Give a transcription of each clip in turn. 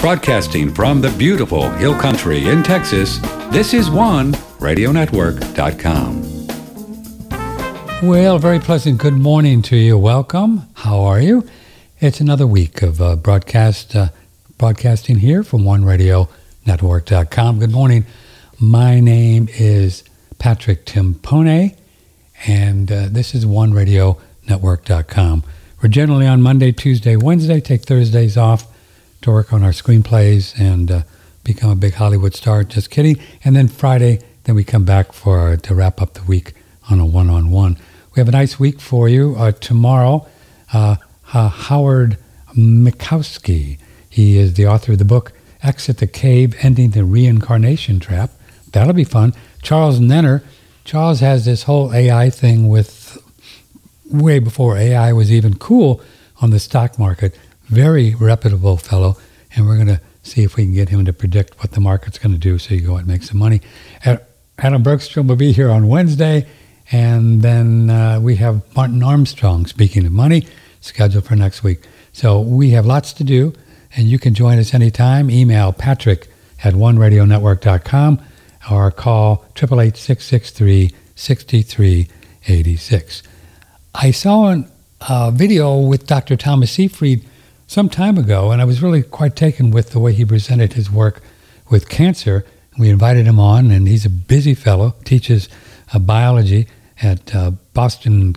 Broadcasting from the beautiful Hill Country in Texas, this is OneRadioNetwork.com. Well, very pleasant good morning to you. Welcome. How are you? It's another week of uh, broadcast uh, broadcasting here from OneRadioNetwork.com. Good morning. My name is Patrick Timpone, and uh, this is OneRadioNetwork.com. We're generally on Monday, Tuesday, Wednesday, take Thursdays off to work on our screenplays and uh, become a big Hollywood star. Just kidding. And then Friday, then we come back for to wrap up the week on a one-on-one. We have a nice week for you uh, tomorrow. Uh, Howard Mikowski. He is the author of the book Exit the Cave: Ending the Reincarnation Trap. That'll be fun. Charles Nenner. Charles has this whole AI thing with way before AI was even cool on the stock market very reputable fellow, and we're going to see if we can get him to predict what the market's going to do so you go and make some money. Adam Bergstrom will be here on Wednesday, and then uh, we have Martin Armstrong, speaking of money, scheduled for next week. So we have lots to do, and you can join us anytime. Email patrick at oneradionetwork.com or call 888 I saw a video with Dr. Thomas Seyfried some time ago, and I was really quite taken with the way he presented his work with cancer. We invited him on, and he's a busy fellow, teaches uh, biology at uh, Boston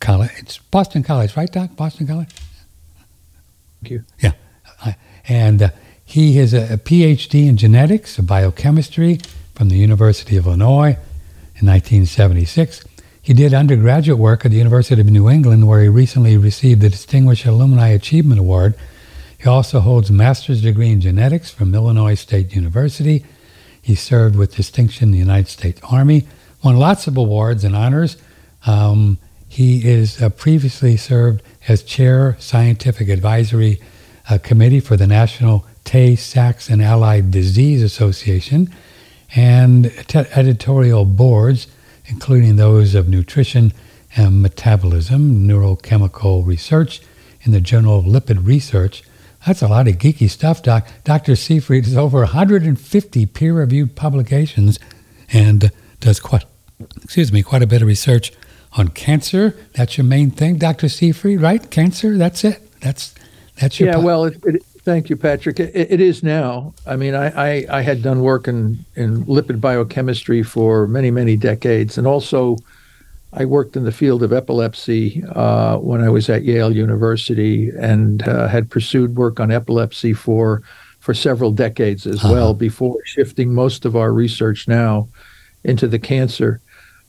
College. It's Boston College, right, Doc? Boston College? Thank you. Yeah. and uh, he has a, a PhD in genetics, biochemistry from the University of Illinois in 1976. He did undergraduate work at the University of New England, where he recently received the Distinguished Alumni Achievement Award. He also holds a master's degree in genetics from Illinois State University. He served with distinction in the United States Army, won lots of awards and honors. Um, he is uh, previously served as chair scientific advisory uh, committee for the National Tay Sachs and Allied Disease Association and editorial boards including those of nutrition and metabolism, neurochemical research, in the Journal of Lipid Research. That's a lot of geeky stuff, Doc. Dr. Seyfried has over 150 peer-reviewed publications and does quite, excuse me, quite a bit of research on cancer. That's your main thing, Dr. Seyfried, right? Cancer. That's it. That's that's your. Yeah. well, it, it, thank you, Patrick. It, it is now. I mean, I, I, I had done work in in lipid biochemistry for many many decades, and also I worked in the field of epilepsy uh, when I was at Yale University, and uh, had pursued work on epilepsy for for several decades as uh-huh. well before shifting most of our research now into the cancer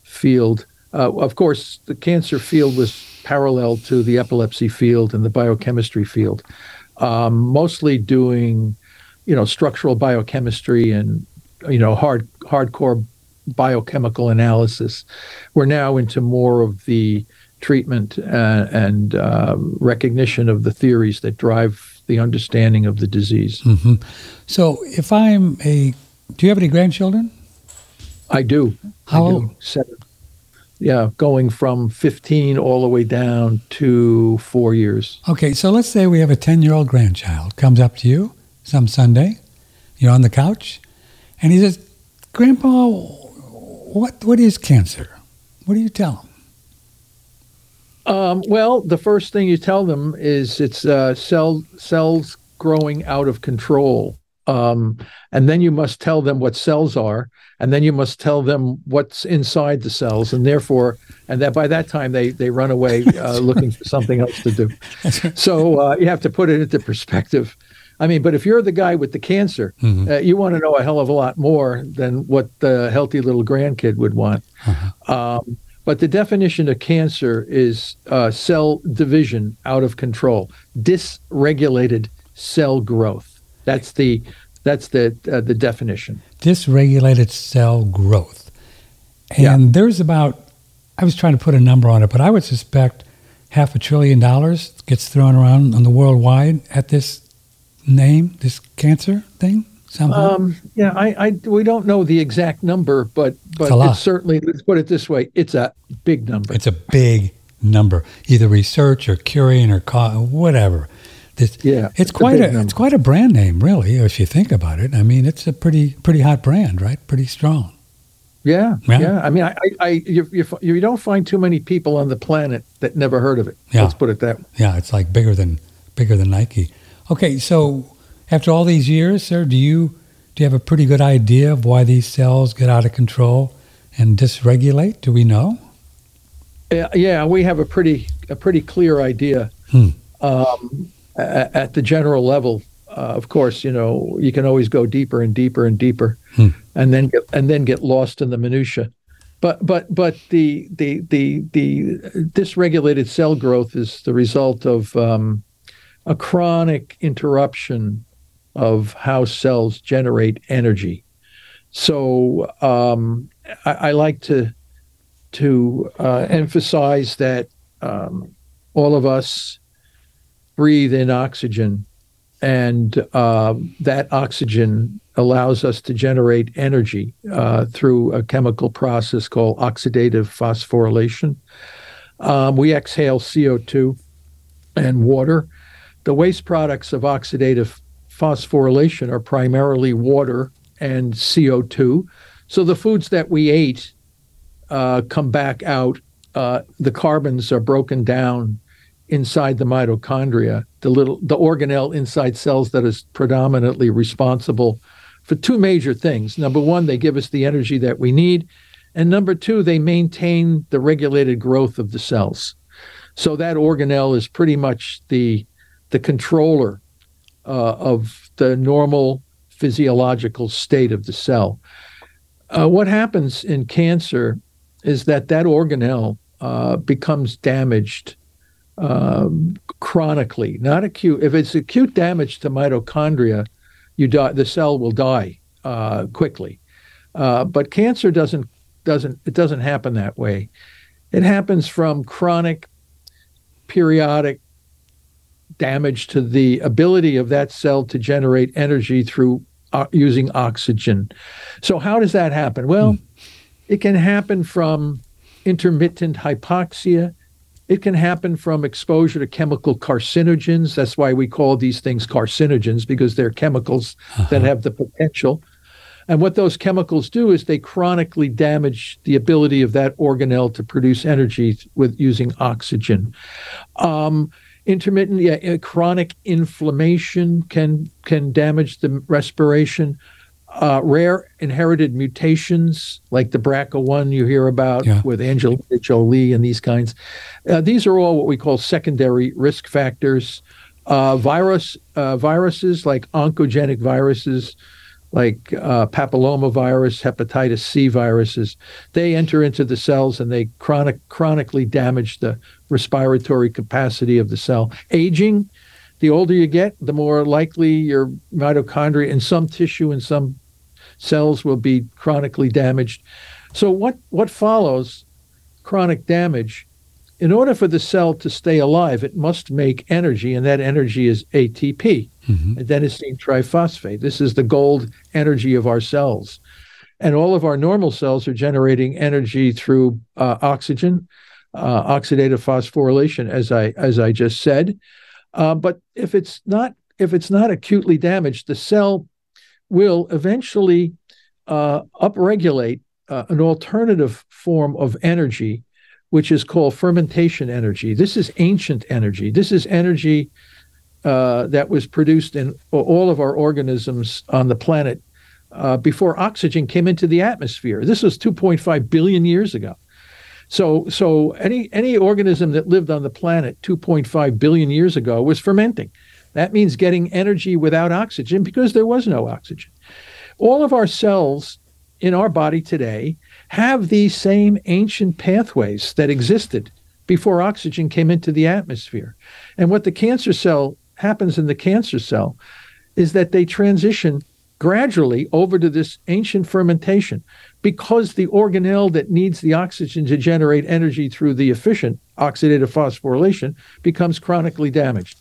field. Uh, of course, the cancer field was parallel to the epilepsy field and the biochemistry field, um, mostly doing, you know, structural biochemistry and you know hard hardcore biochemical analysis. We're now into more of the treatment uh, and uh, recognition of the theories that drive the understanding of the disease. Mm-hmm. So, if I'm a, do you have any grandchildren? I do. How I do. Seven. Yeah, going from 15 all the way down to four years. Okay, so let's say we have a 10 year old grandchild comes up to you some Sunday, you're on the couch, and he says, Grandpa, what, what is cancer? What do you tell him? Um, well, the first thing you tell them is it's uh, cell, cells growing out of control. Um, and then you must tell them what cells are, and then you must tell them what's inside the cells, and therefore, and that by that time they they run away uh, looking for something else to do. So uh, you have to put it into perspective. I mean, but if you're the guy with the cancer, mm-hmm. uh, you want to know a hell of a lot more than what the healthy little grandkid would want. Uh-huh. Um, but the definition of cancer is uh, cell division out of control, dysregulated cell growth. That's the that's the uh, the definition. Dysregulated cell growth, and yeah. there's about I was trying to put a number on it, but I would suspect half a trillion dollars gets thrown around on the worldwide at this name, this cancer thing. Somehow. Um, yeah, I, I, we don't know the exact number, but but it's, it's certainly let's put it this way: it's a big number. It's a big number, either research or curing or co- whatever. This, Yeah, it's it's quite big a, it's quite a brand name, really, if you think about it. I mean, it's a pretty pretty hot brand, right? Pretty strong. Yeah, Yeah. yeah. I mean, I, I, I you, you, you don't find too many people on the planet that never heard of it. Yeah. Let's put it that way. Yeah, it's like bigger than bigger than Nike. Okay, so after all these years, sir, do you do you have a pretty good idea of why these cells get out of control and dysregulate? Do we know? Yeah, yeah, we have a pretty a pretty clear idea Hmm. um, a- at the general level. Uh, of course, you know you can always go deeper and deeper and deeper, Hmm. and then get, and then get lost in the minutia. But but but the the the the dysregulated cell growth is the result of um, a chronic interruption of how cells generate energy. So um, I, I like to to uh, emphasize that um, all of us breathe in oxygen, and uh, that oxygen allows us to generate energy uh, through a chemical process called oxidative phosphorylation. Um, we exhale CO2 and water. The waste products of oxidative phosphorylation are primarily water and CO2. So the foods that we ate uh, come back out. Uh, the carbons are broken down inside the mitochondria, the little the organelle inside cells that is predominantly responsible for two major things. Number one, they give us the energy that we need, and number two, they maintain the regulated growth of the cells. So that organelle is pretty much the the controller uh, of the normal physiological state of the cell. Uh, what happens in cancer is that that organelle uh, becomes damaged um, chronically, not acute. If it's acute damage to mitochondria, you die. The cell will die uh, quickly. Uh, but cancer doesn't doesn't it doesn't happen that way. It happens from chronic, periodic damage to the ability of that cell to generate energy through uh, using oxygen. So how does that happen? Well, it can happen from intermittent hypoxia. It can happen from exposure to chemical carcinogens. That's why we call these things carcinogens because they're chemicals that have the potential. And what those chemicals do is they chronically damage the ability of that organelle to produce energy with using oxygen. Um, intermittent, yeah, uh, chronic inflammation can can damage the respiration. Uh, rare inherited mutations like the BRCA1 you hear about Yeah. with Angelina Jolie and these kinds. Uh, these are all what we call secondary risk factors. Uh, virus uh, viruses like oncogenic viruses, like uh, papillomavirus, hepatitis C viruses, they enter into the cells and they chronic chronically damage the respiratory capacity of the cell. Aging, the older you get, the more likely your mitochondria in some tissue in some cells will be chronically damaged. So what what follows chronic damage in order for the cell to stay alive, it must make energy, and that energy is ATP, adenosine triphosphate. This is the gold energy of our cells. And all of our normal cells are generating energy through uh, oxygen, uh, oxidative phosphorylation, as I as I just said. Uh, but if it's not if it's not acutely damaged, the cell will eventually uh, upregulate uh, an alternative form of energy, which is called fermentation energy. This is ancient energy. This is energy uh, that was produced in all of our organisms on the planet uh, before oxygen came into the atmosphere. This was 2.5 billion years ago. So, so any any organism that lived on the planet 2.5 billion years ago was fermenting. That means getting energy without oxygen because there was no oxygen. All of our cells in our body today have these same ancient pathways that existed before oxygen came into the atmosphere. And what the cancer cell happens in the cancer cell is that they transition gradually over to this ancient fermentation because the organelle that needs the oxygen to generate energy through the efficient oxidative phosphorylation becomes chronically damaged.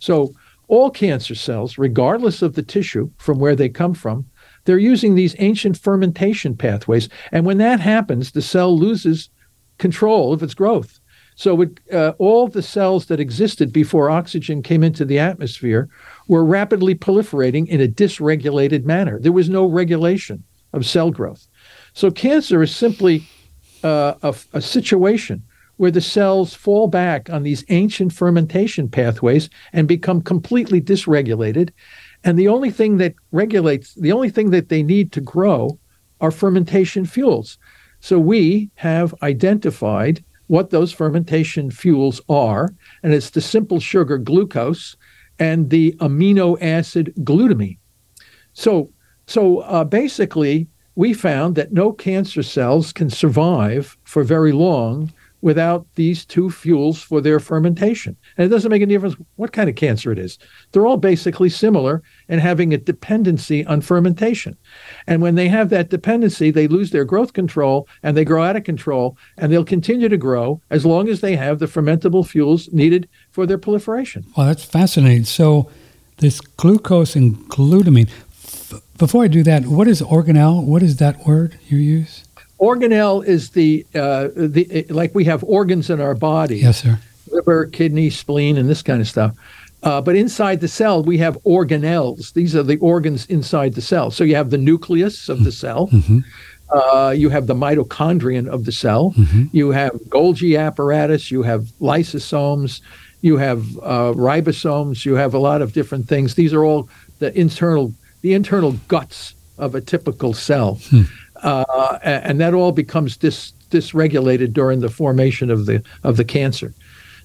So all cancer cells, regardless of the tissue from where they come from, they're using these ancient fermentation pathways. And when that happens, the cell loses control of its growth. So it, uh, all the cells that existed before oxygen came into the atmosphere were rapidly proliferating in a dysregulated manner. There was no regulation of cell growth. So cancer is simply uh, a, a situation where the cells fall back on these ancient fermentation pathways and become completely dysregulated. And the only thing that regulates, the only thing that they need to grow are fermentation fuels. So we have identified what those fermentation fuels are, and it's the simple sugar glucose and the amino acid glutamine. So, so uh, basically, we found that no cancer cells can survive for very long without these two fuels for their fermentation. And it doesn't make any difference what kind of cancer it is. They're all basically similar in having a dependency on fermentation. And when they have that dependency, they lose their growth control and they grow out of control and they'll continue to grow as long as they have the fermentable fuels needed for their proliferation. Well, that's fascinating. So this glucose and glutamine, f- before I do that, what is organelle? What is that word you use? Organelle is the uh, the like we have organs in our body. Yes, sir. Liver, kidney, spleen, and this kind of stuff. Uh, but inside the cell, we have organelles. These are the organs inside the cell. So you have the nucleus of the cell. Mm-hmm. Uh, you have the mitochondrion of the cell. Mm-hmm. You have Golgi apparatus. You have lysosomes. You have uh, ribosomes. You have a lot of different things. These are all the internal the internal guts of a typical cell. Hmm uh, and that all becomes dis, dysregulated during the formation of the of the cancer.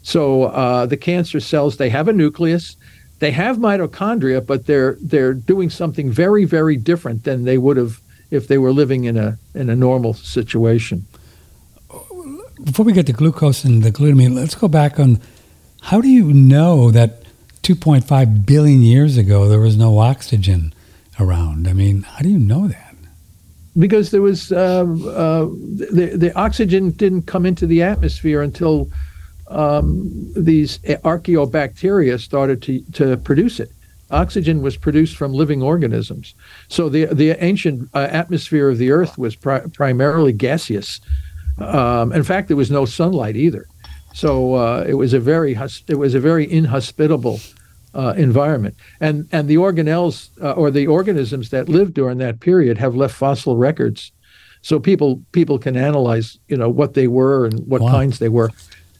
So uh, the cancer cells they have a nucleus, they have mitochondria, but they're they're doing something very very different than they would have if they were living in a in a normal situation. Before we get to glucose and the glutamine, let's go back on how do you know that 2.5 billion years ago there was no oxygen around? I mean, how do you know that? Because there was uh, uh, the the oxygen didn't come into the atmosphere until um, these archaeobacteria started to to produce it. Oxygen was produced from living organisms, so the the ancient uh, atmosphere of the Earth was pri- primarily gaseous. Um, in fact, there was no sunlight either, so uh, it was a very it was a very inhospitable uh, environment. And and the organelles uh, or the organisms that lived during that period have left fossil records, so people people can analyze you know what they were and what wow. kinds they were,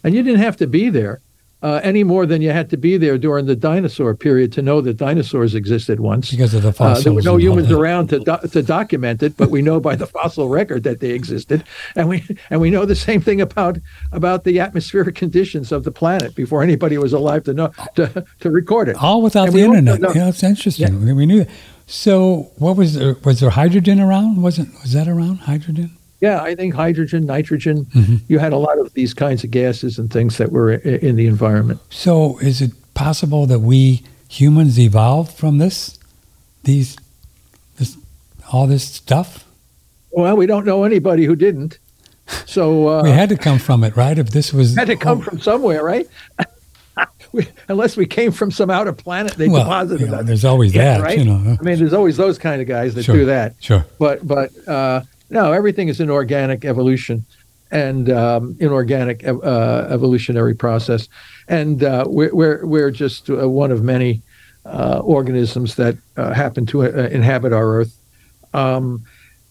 and you didn't have to be there uh, any more than you had to be there during the dinosaur period to know that dinosaurs existed once. Because of the fossils. Uh, there were no humans around to do- to document it, but we know by the fossil record that they existed, and we and we know the same thing about about the atmospheric conditions of the planet before anybody was alive to know to, to record it. All without and the internet. Yeah, it's interesting. Yeah. We knew that. So, what was there? Was there hydrogen around? Wasn't was that around hydrogen? Yeah, I think hydrogen, nitrogen. Mm-hmm. You had a lot of these kinds of gases and things that were in the environment. So, is it possible that we humans evolved from this, these, this, all this stuff? Well, we don't know anybody who didn't. So uh, we had to come from it, right? If this was had to come oh. from somewhere, right? we, unless we came from some outer planet, they well, deposited you know, There's always yeah, that, right? You know. I mean, there's always those kind of guys that sure, do that. Sure. But but uh, no, everything is an organic evolution and um, inorganic uh, evolutionary process, and uh, we're, we're, we're just uh, one of many uh, organisms that uh, happen to uh, inhabit our Earth. Um,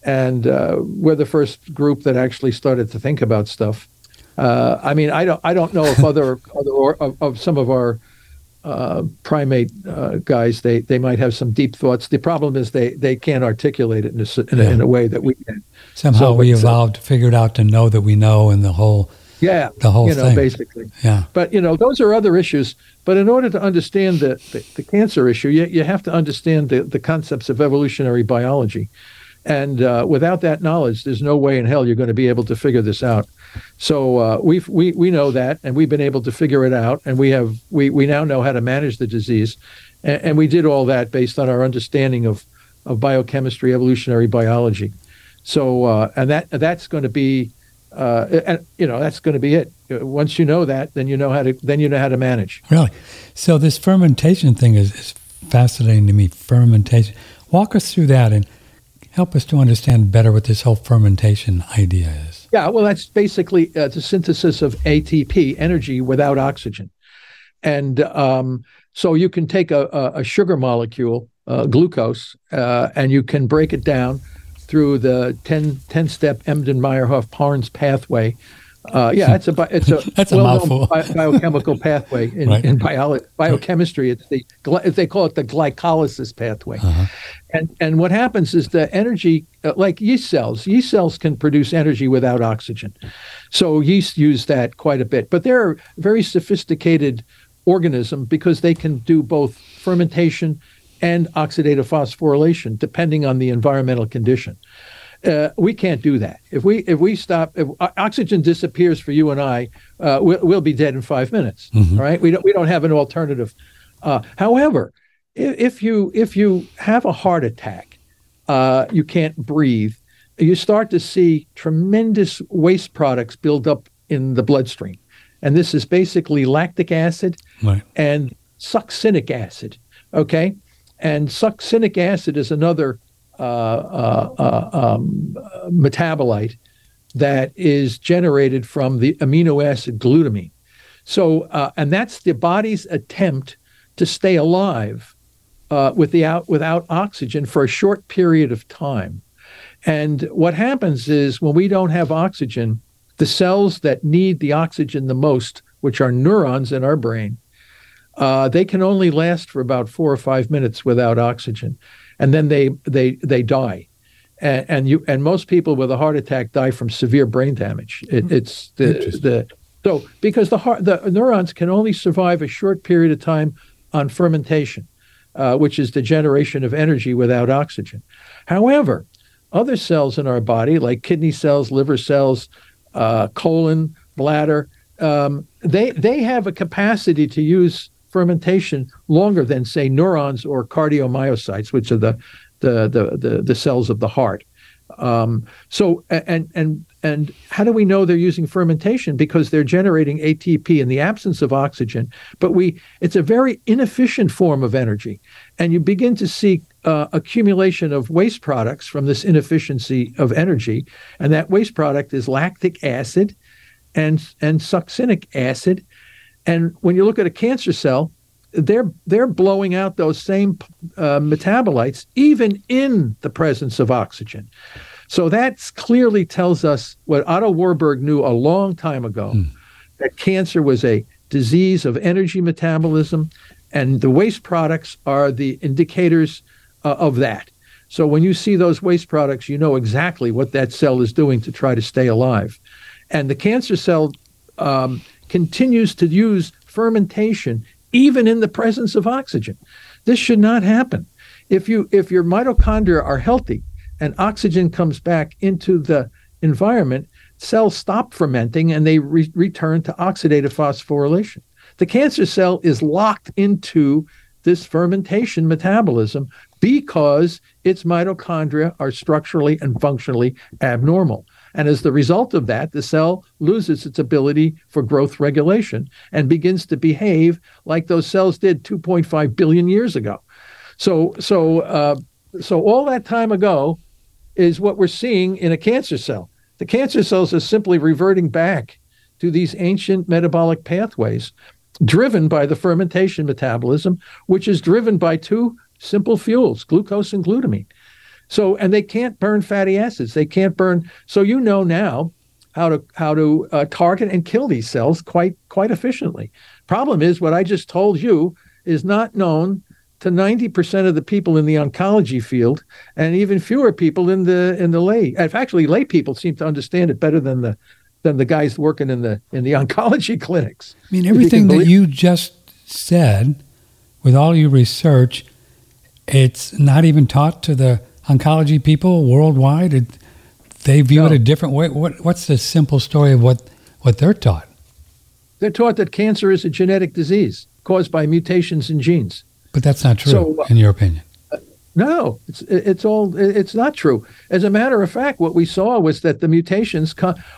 and we're the first group that actually started to think about stuff. I mean, I don't I don't know if other other or, of, of some of our uh, primate uh, guys, they they might have some deep thoughts. The problem is they they can't articulate it in a, in, a, in a way that we can. Somehow so, we evolved, figured out to know that we know, and the whole yeah, the whole you know, thing. basically. Yeah. But you know, those are other issues. But in order to understand the the, the cancer issue, you you have to understand the the concepts of evolutionary biology. And uh, without that knowledge, there's no way in hell you're going to be able to figure this out. So uh, we we we know that, and we've been able to figure it out, and we have we we now know how to manage the disease, and, and we did all that based on our understanding of of biochemistry, evolutionary biology. So uh, and that that's going to be, uh, and, you know, that's going to be it. Once you know that, then you know how to then you know how to manage. Really, so this fermentation thing is, is fascinating to me. Fermentation. Walk us through that and help us to understand better what this whole fermentation idea is. Yeah, well, that's basically uh, the synthesis of ATP, energy without oxygen. And um, so you can take a, a sugar molecule, uh, glucose, uh, and you can break it down through the 10, 10 step Embden Meyerhof Parnas pathway. Uh, yeah, it's a it's a That's a well-known bi- biochemical pathway in, Right. in bio, biochemistry. It's the they call it the glycolysis pathway. Uh-huh. And and what happens is the energy, uh, like yeast cells, yeast cells can produce energy without oxygen. So yeast use that quite a bit. But they're a very sophisticated organism because they can do both fermentation and oxidative phosphorylation depending on the environmental condition. Uh, we can't do that. If we if we stop, if oxygen disappears for you and I, uh, we'll, we'll be dead in five minutes. Mhm. all right, we don't we don't have an alternative. Uh, however, if, if you if you have a heart attack, uh, you can't breathe. You start to see tremendous waste products build up in the bloodstream, and this is basically lactic acid Right. and succinic acid. Okay, and succinic acid is another um, uh, metabolite that is generated from the amino acid glutamine. So, uh, and that's the body's attempt to stay alive uh, without without oxygen for a short period of time. And what happens is when we don't have oxygen, the cells that need the oxygen the most, which are neurons in our brain, uh, they can only last for about four or five minutes without oxygen, and then they they they die. And, and you and most people with a heart attack die from severe brain damage. It, it's the the so because the heart the neurons can only survive a short period of time on fermentation, uh, which is the generation of energy without oxygen. However, other cells in our body, like kidney cells, liver cells, uh, colon, bladder, um, they they have a capacity to use fermentation longer than say neurons or cardiomyocytes, which are the the the the, the cells of the heart. Um, so and and and how do we know they're using fermentation? Because they're generating ATP in the absence of oxygen. But we it's a very inefficient form of energy, and you begin to see uh, accumulation of waste products from this inefficiency of energy, and that waste product is lactic acid and and succinic acid. And when you look at a cancer cell, they're they're blowing out those same uh, metabolites even in the presence of oxygen. So that clearly tells us what Otto Warburg knew a long time ago that cancer was a disease of energy metabolism, and the waste products are the indicators uh, of that. So when you see those waste products, you know exactly what that cell is doing to try to stay alive. And the cancer cell um, continues to use fermentation even in the presence of oxygen. This should not happen. If you if your mitochondria are healthy and oxygen comes back into the environment, cells stop fermenting and they re- return to oxidative phosphorylation. The cancer cell is locked into this fermentation metabolism because its mitochondria are structurally and functionally abnormal. And as the result of that, the cell loses its ability for growth regulation and begins to behave like those cells did 2.5 billion years ago. So, so, uh, so all that time ago is what we're seeing in a cancer cell. The cancer cells are simply reverting back to these ancient metabolic pathways driven by the fermentation metabolism, which is driven by two simple fuels, glucose and glutamine. So, and they can't burn fatty acids. They can't burn. So you know now how to how to uh, target and kill these cells quite quite efficiently. Problem is, what I just told you is not known to 90% of the people in the oncology field, and even fewer people in the in the lay. If actually lay people seem to understand it better than the than the guys working in the in the oncology clinics. I mean, If you everything that believe- you just said, with all your research, it's not even taught to the oncology people worldwide. It, they view it a different way. What, what's the simple story of what, what they're taught? They're taught that cancer is a genetic disease caused by mutations in genes. But that's not true, So, uh, in your opinion. No, it's it's all it's not true. As a matter of fact, what we saw was that the mutations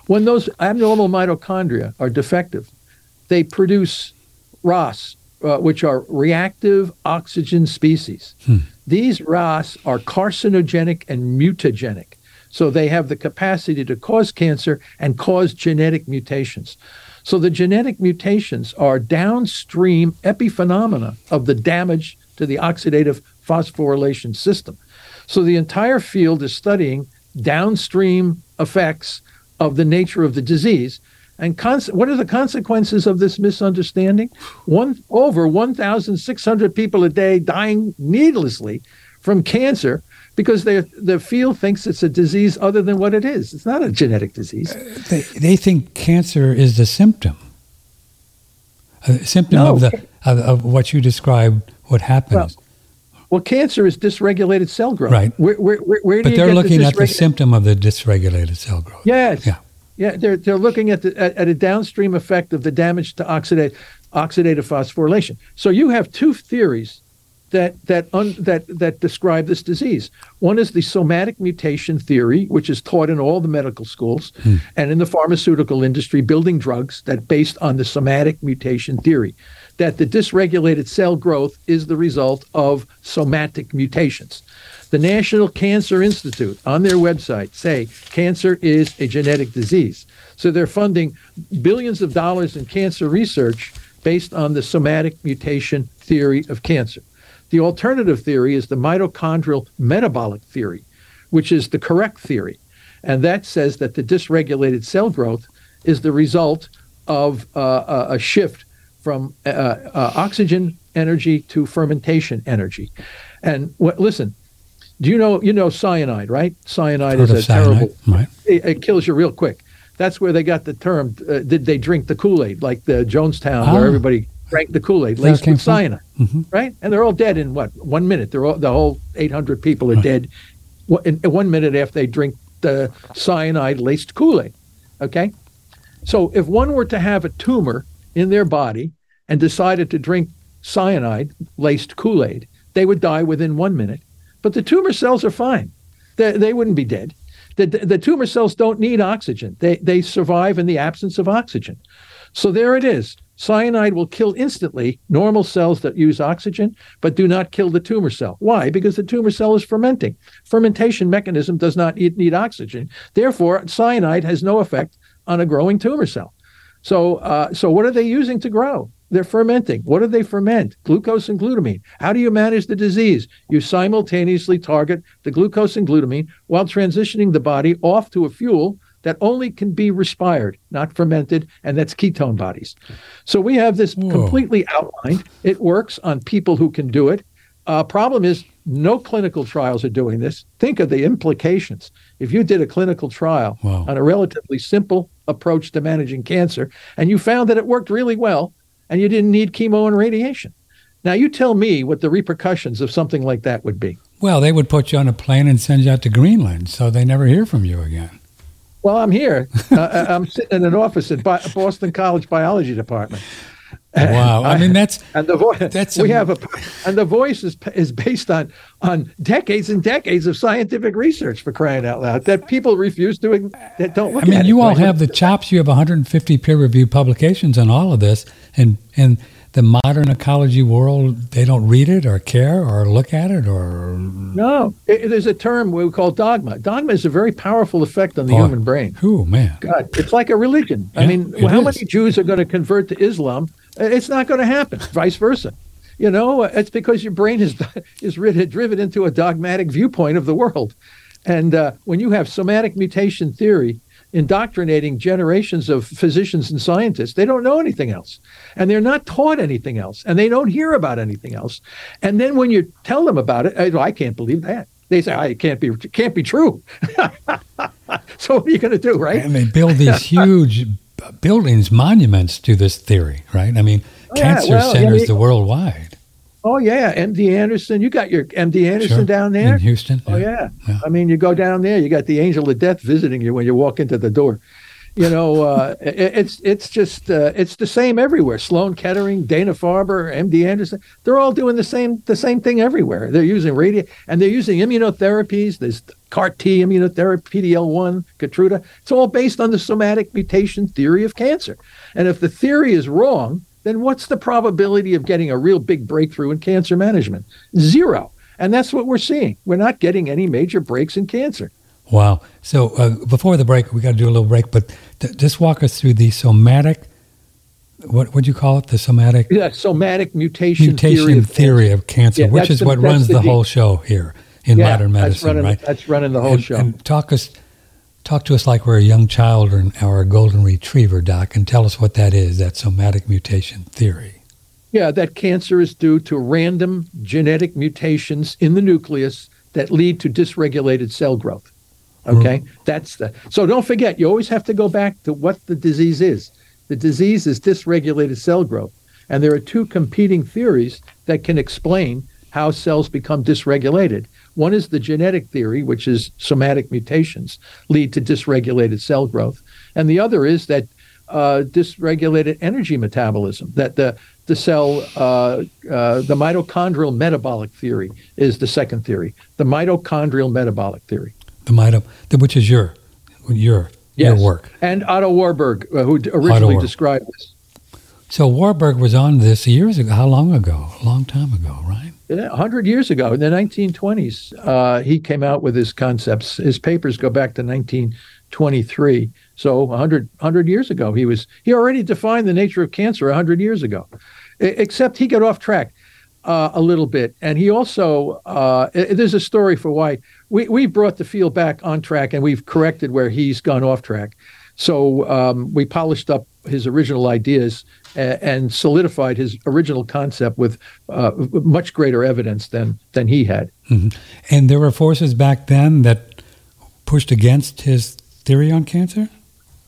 when those abnormal mitochondria are defective, they produce ROS, uh, which are reactive oxygen species. Hmm. These ROS are carcinogenic and mutagenic. So they have the capacity to cause cancer and cause genetic mutations. So the genetic mutations are downstream epiphenomena of the damage to the oxidative phosphorylation system. So the entire field is studying downstream effects of the nature of the disease. And cons- what are the consequences of this misunderstanding? One over 1,600 people a day dying needlessly from cancer because the field thinks it's a disease other than what it is. It's not a genetic disease. Uh, they, they think cancer is the symptom, a symptom No. of the of, of what you described. What happens? Well, cancer is dysregulated cell growth. Right. Where, where, where, where but they're looking the at the symptom of the dysregulated cell growth. Yes. Yeah. Yeah, they're they're looking at the at, at a downstream effect of the damage to oxidate oxidative phosphorylation. So you have two theories that that un, that that describe this disease. One is the somatic mutation theory, which is taught in all the medical schools hmm. and in the pharmaceutical industry, building drugs that based on the somatic mutation theory, that the dysregulated cell growth is the result of somatic mutations. The National Cancer Institute on their website say cancer is a genetic disease. So they're funding billions of dollars in cancer research based on the somatic mutation theory of cancer. The alternative theory is the mitochondrial metabolic theory, which is the correct theory. And that says that the dysregulated cell growth is the result of uh, a, a shift from uh, uh, oxygen energy to fermentation energy. And what, listen, do you know you know cyanide, right? Cyanide Heard is a cyanide, terrible. right? It, it kills you real quick. That's where they got the term. Uh, did they drink the Kool Aid like the Jonestown, Ah. where everybody drank the Kool Aid laced with cyanide, Mhm. right? And they're all dead in what one minute. They're all the whole 800 people are Right. dead in, in one minute after they drink the cyanide laced Kool Aid. Okay, so if one were to have a tumor in their body and decided to drink cyanide laced Kool Aid, they would die within one minute. But the tumor cells are fine. They, they wouldn't be dead. The, the tumor cells don't need oxygen. They, they survive in the absence of oxygen. So there it is. Cyanide will kill instantly normal cells that use oxygen, but do not kill the tumor cell. Why? Because the tumor cell is fermenting. Fermentation mechanism does not need, need oxygen. Therefore, cyanide has no effect on a growing tumor cell. So, uh, so what are they using to grow? They're fermenting. What do they ferment? Glucose and glutamine. How do you manage the disease? You simultaneously target the glucose and glutamine while transitioning the body off to a fuel that only can be respired, not fermented, and that's ketone bodies. So we have this Whoa. completely outlined. It works on people who can do it. Uh, problem is, no clinical trials are doing this. Think of the implications. If you did a clinical trial Wow. on a relatively simple approach to managing cancer, and you found that it worked really well, and you didn't need chemo and radiation. Now, you tell me what the repercussions of something like that would be. Well, they would put you on a plane and send you out to Greenland, so they never hear from you again. Well, I'm here. uh, I'm sitting in an office at Boston College Biology Department. Wow. I mean, that's And the voice That's we a- have a and the voice is is based on on decades and decades of scientific research for crying out loud that people refuse to that don't look I mean, you it, all right? have the chops. You have 150 peer-reviewed publications on all of this, and and the modern oncology world, they don't read it or care or look at it or. no. It, there's a term we call dogma. Dogma is a very powerful effect on the Boy. human brain. Ooh, man. God, it's like a religion. I mean, how is. many Jews are going to convert to Islam? Uh, It's not going to happen. Vice versa. You know, uh, it's because your brain is is rid- driven into a dogmatic viewpoint of the world, and uh, when you have somatic mutation theory indoctrinating generations of physicians and scientists, they don't know anything else, and they're not taught anything else, and they don't hear about anything else. And then when you tell them about it, I, I can't believe that. They say, "I it can't be, it can't be true." so what are you going to do, right? And they build these huge buildings, monuments to this theory, right? I mean, Oh, yeah, cancer well, yeah, centers they- the worldwide. Oh yeah, MD Anderson. You got your MD Anderson Sure. down there. In Houston. Oh yeah. Yeah. I mean, you go down there, you got the angel of death visiting you when you walk into the door. You know, uh, it, it's it's just uh, it's the same everywhere. Sloan Kettering, Dana Farber, MD Anderson. They're all doing the same the same thing everywhere. They're using radio and they're using immunotherapies. There's CAR T immunotherapy, PDL one, Keytruda. It's all based on the somatic mutation theory of cancer. And if the theory is wrong, then what's the probability of getting a real big breakthrough in cancer management? Zero. And that's what we're seeing. We're not getting any major breaks in cancer. Wow. So uh, before the break, we got to do a little break, but th- just walk us through the somatic. What would you call it? The somatic yeah, somatic mutation, mutation theory of theory of cancer, Yeah, which is the- what runs the the, whole show here in Yeah, modern that's medicine, running, right? That's running the whole and, show. and talk us, talk to us like we're a young child or, an, or a golden retriever, doc, and tell us what that is. That somatic mutation theory. Yeah, that cancer is due to random genetic mutations in the nucleus that lead to dysregulated cell growth. Okay, mm-hmm. that's the. So don't forget, you always have to go back to what the disease is. The disease is dysregulated cell growth, and there are two competing theories that can explain how cells become dysregulated. One is the genetic theory, which is somatic mutations lead to dysregulated cell growth, and the other is that uh, dysregulated energy metabolism. That the the cell, uh, uh, the mitochondrial metabolic theory is the second theory. The mitochondrial metabolic theory. The mito, which is your your your work. And Otto Warburg, uh, who originally Warburg. described this. So Warburg was on this years ago. How long ago? A long time ago, right? Yeah, 100 years ago, in the 1920s, uh, he came out with his concepts. His papers go back to 1923. So 100, 100 years ago, he was he already defined the nature of cancer 100 years ago. E- except he got off track uh, a little bit, and he also uh, i- there's a story for why we we brought the field back on track, and we've corrected where he's gone off track. So um, we polished up his original ideas and solidified his original concept with uh, much greater evidence than than he had. And there were forces back then that pushed against his theory on cancer.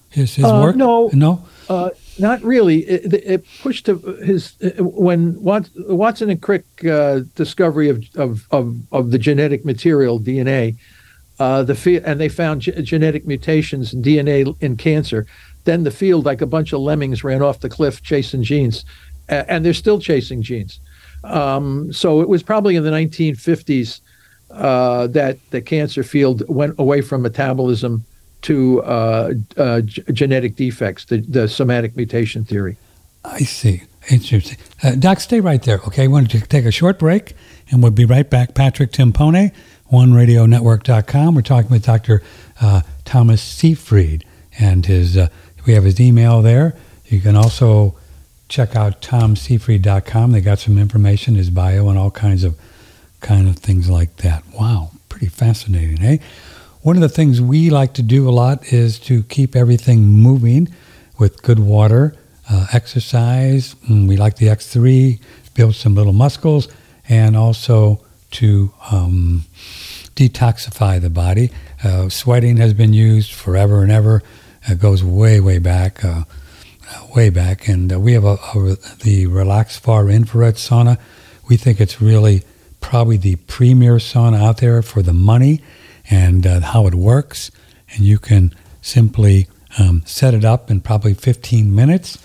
His his Uh, work. no. no. Uh, not really. It, it pushed to his when Watson and Crick uh, discovery of, of of of the genetic material DNA, uh, the and they found ge- genetic mutations in DNA in cancer. Then the field, like a bunch of lemmings, ran off the cliff chasing genes, and they're still chasing genes. Um, so it was probably in the 1950s uh, that the cancer field went away from metabolism to uh, uh, g- genetic defects, the, the somatic mutation theory. I see. Interesting. Uh, Doc, stay right there. Okay, we're going to take a short break, and we'll be right back. Patrick Timpone, OneRadioNetwork.com. We're talking with Dr. Uh, Thomas Seyfried, and his. We have his email there. You can also check out TomSeyfried.com. They got some information, his bio, and all kinds of kind of things like that. Wow, pretty fascinating, eh? One of the things we like to do a lot is to keep everything moving with good water, uh, exercise. Mm, we like the X3, build some little muscles, and also to um, detoxify the body. Uh, sweating has been used forever and ever. It goes way, way back, uh, way back. And uh, we have a, a, the Relax Far infrared sauna. We think it's really probably the premier sauna out there for the money and uh, how it works. And you can simply um, set it up in probably 15 minutes,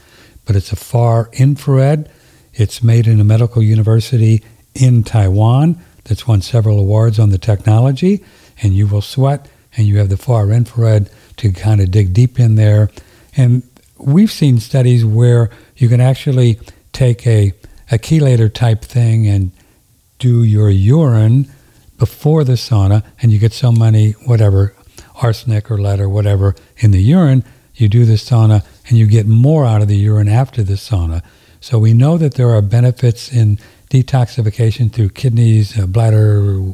but it's a far infrared. It's made in a medical university in Taiwan that's won several awards on the technology, and you will sweat, and you have the far infrared to kind of dig deep in there. And we've seen studies where you can actually take a, a chelator type thing and do your urine before the sauna, and you get so many, whatever, arsenic or lead or whatever in the urine, you do the sauna, and you get more out of the urine after the sauna. So we know that there are benefits in detoxification through kidneys, uh, bladder,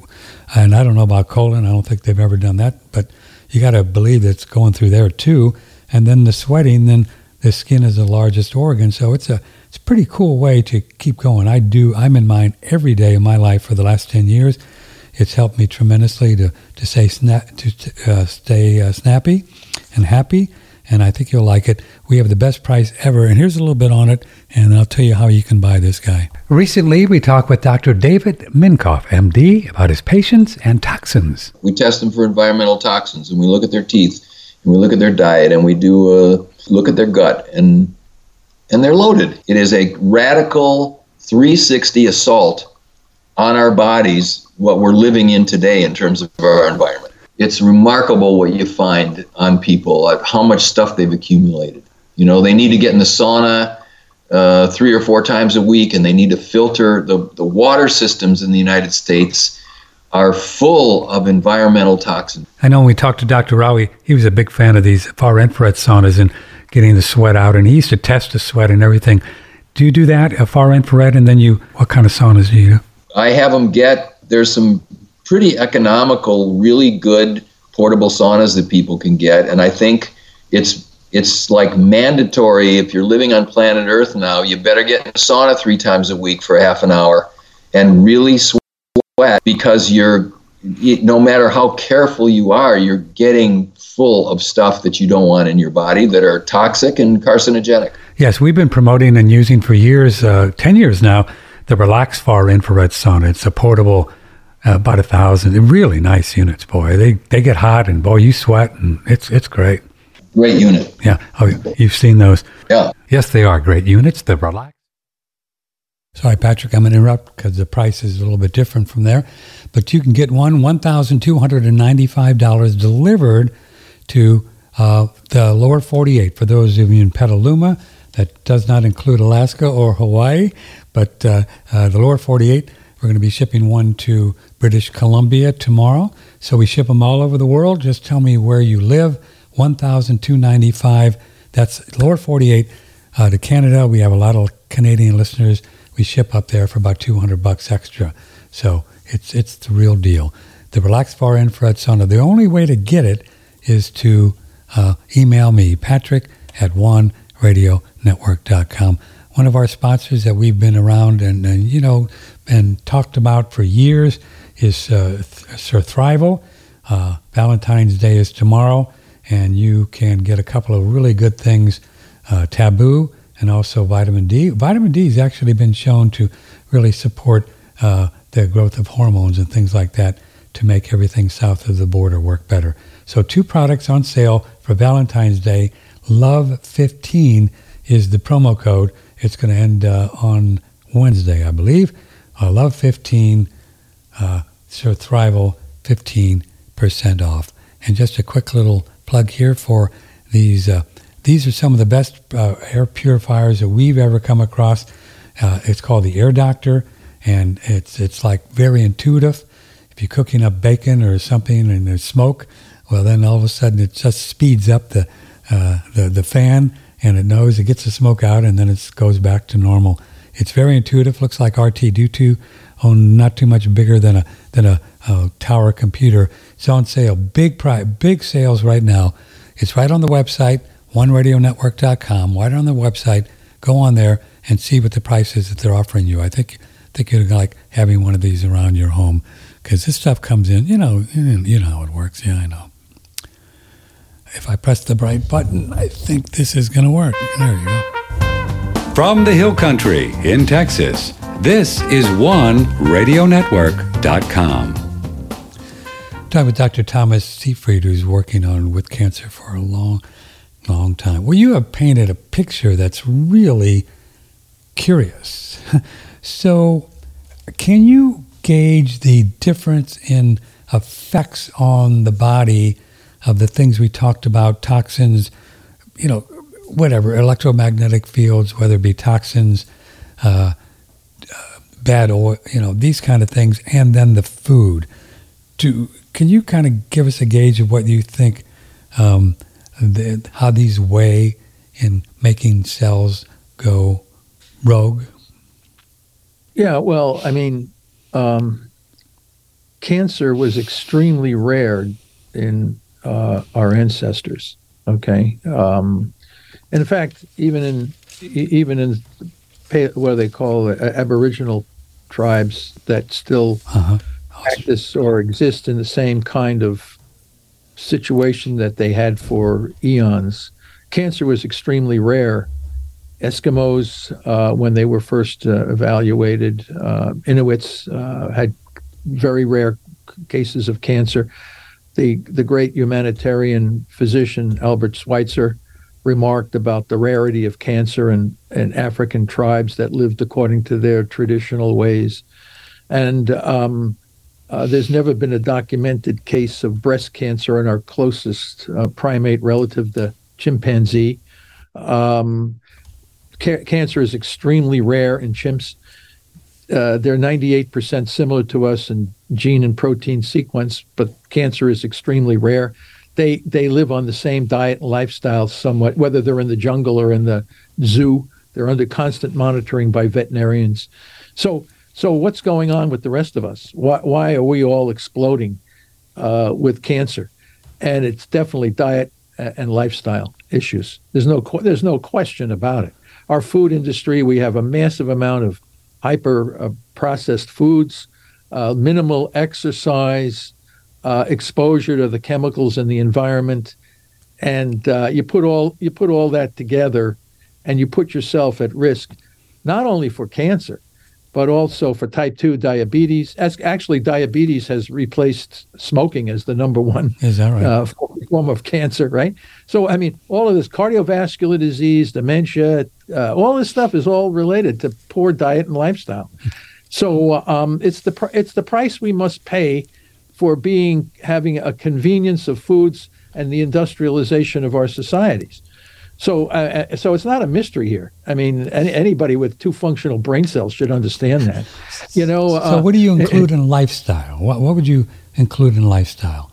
and I don't know about colon. I don't think they've ever done that, but you got to believe it's going through there too. And then the sweating, then the skin is the largest organ, so it's a it's a pretty cool way to keep going. I do. I'm in mine every day of my life for the last ten years. It's helped me tremendously to to stay sna- to uh, stay uh, snappy and happy, and I think you'll like it. We have the best price ever, and here's a little bit on it, and I'll tell you how you can buy this guy. Recently, we talked with Dr. David Minkoff, MD, about his patients and toxins. We test them for environmental toxins, and we look at their teeth, and we look at their diet, and we do a look at their gut, and and they're loaded. It is a radical 360 assault on our bodies, what we're living in today in terms of our environment. It's remarkable what you find on people, like how much stuff they've accumulated. You know, they need to get in the sauna uh, three or four times a week, and they need to filter the, the water systems in the United States are full of environmental toxins. I know when we talked to Dr. Rowie, he was a big fan of these far infrared saunas and getting the sweat out, and he used to test the sweat and everything. Do you do that, a far infrared, and then you, what kind of saunas do you do? I have them get, there's some pretty economical, really good portable saunas that people can get, and I think it's it's like mandatory if you're living on planet Earth now, you better get in a sauna three times a week for half an hour and really sweat because you're no matter how careful you are, you're getting full of stuff that you don't want in your body that are toxic and carcinogenic. Yes, we've been promoting and using for years, uh, 10 years now, the Relax Far infrared sauna. It's a portable, uh, about a thousand. Really nice units, boy. They they get hot and boy, you sweat and it's it's great. Great unit. Yeah. Oh, you've seen those. Yeah. Yes, they are great units. They're relaxed. Sorry, Patrick, I'm going to interrupt because the price is a little bit different from there. But you can get one $1,295 delivered to uh, the lower 48 for those of you in Petaluma. That does not include Alaska or Hawaii, but uh, uh, the lower 48, we're going to be shipping one to British Columbia tomorrow. So we ship them all over the world. Just tell me where you live. 1,295. That's lower 48 uh, to Canada. We have a lot of Canadian listeners. We ship up there for about 200 bucks extra. So it's it's the real deal. The Relax Far Infrared Sauna. The only way to get it is to uh, email me, Patrick at OneRadioNetwork.com. One of our sponsors that we've been around and, and you know and talked about for years is uh, Surthrival. Uh, Valentine's Day is tomorrow, and you can get a couple of really good things: uh, Taboo and also vitamin D. Vitamin D has actually been shown to really support uh, the growth of hormones and things like that to make everything south of the border work better. So, two products on sale for Valentine's Day. Love 15 is the promo code. It's going to end uh, on Wednesday, I believe. Uh, Love 15, uh, Surthrival 15% off. And just a quick little plug here for these. Uh, these are some of the best uh, air purifiers that we've ever come across. Uh, it's called the Air Doctor, and it's it's like very intuitive. If you're cooking up bacon or something and there's smoke, well, then all of a sudden it just speeds up the uh, the the fan, and it knows it gets the smoke out, and then it goes back to normal. It's very intuitive. Looks like RT2, oh, not too much bigger than a than a, a tower computer. It's on sale. Big price, big sales right now. It's right on the website, oneradionetwork.com. Right on the website. Go on there and see what the price is that they're offering you. I think think you're like having one of these around your home because this stuff comes in. You know, you know how it works. Yeah, I know. If I press the bright button, I think this is going to work. There you go. From the Hill Country in Texas, this is OneRadioNetwork.com. Talking with Dr. Thomas Seyfried, who's working on with cancer for a long, long time. Well, you have painted a picture that's really curious. so, can you gauge the difference in effects on the body of the things we talked about, toxins, you know, whatever, electromagnetic fields, whether it be toxins, uh, uh, bad oil, you know, these kind of things, and then the food. Do, can you kind of give us a gauge of what you think, um, the, how these weigh in making cells go rogue? Yeah, well, I mean, um, cancer was extremely rare in uh, our ancestors. Okay, um, in fact, even in even in what they call Aboriginal tribes that still uh-huh. practice or exist in the same kind of situation that they had for eons, cancer was extremely rare. Eskimos, uh, when they were first uh, evaluated, uh, Inuits uh, had very rare cases of cancer. The the great humanitarian physician Albert Schweitzer remarked about the rarity of cancer in, in African tribes that lived according to their traditional ways. And um, uh, there's never been a documented case of breast cancer in our closest uh, primate relative, the chimpanzee. Um, ca- cancer is extremely rare in chimps. Uh, they're 98% similar to us in gene and protein sequence, but cancer is extremely rare. They they live on the same diet and lifestyle somewhat, whether they're in the jungle or in the zoo. They're under constant monitoring by veterinarians. So so what's going on with the rest of us? Why why are we all exploding uh, with cancer? And it's definitely diet and lifestyle issues. There's no there's no question about it. Our food industry, we have a massive amount of hyper uh, processed foods, uh, minimal exercise, uh, exposure to the chemicals in the environment, and uh, you put all you put all that together, and you put yourself at risk, not only for cancer, but also for type 2 diabetes. As actually, diabetes has replaced smoking as the number one Is that right? uh, form of cancer, right? So, I mean, all of this cardiovascular disease, dementia, uh, all this stuff is all related to poor diet and lifestyle. So, um, it's the pr- it's the price we must pay for being having a convenience of foods and the industrialization of our societies. So, uh, uh, so it's not a mystery here. I mean, any, anybody with two functional brain cells should understand that. You know. so, uh, what do you include in lifestyle? What, what would you include in lifestyle?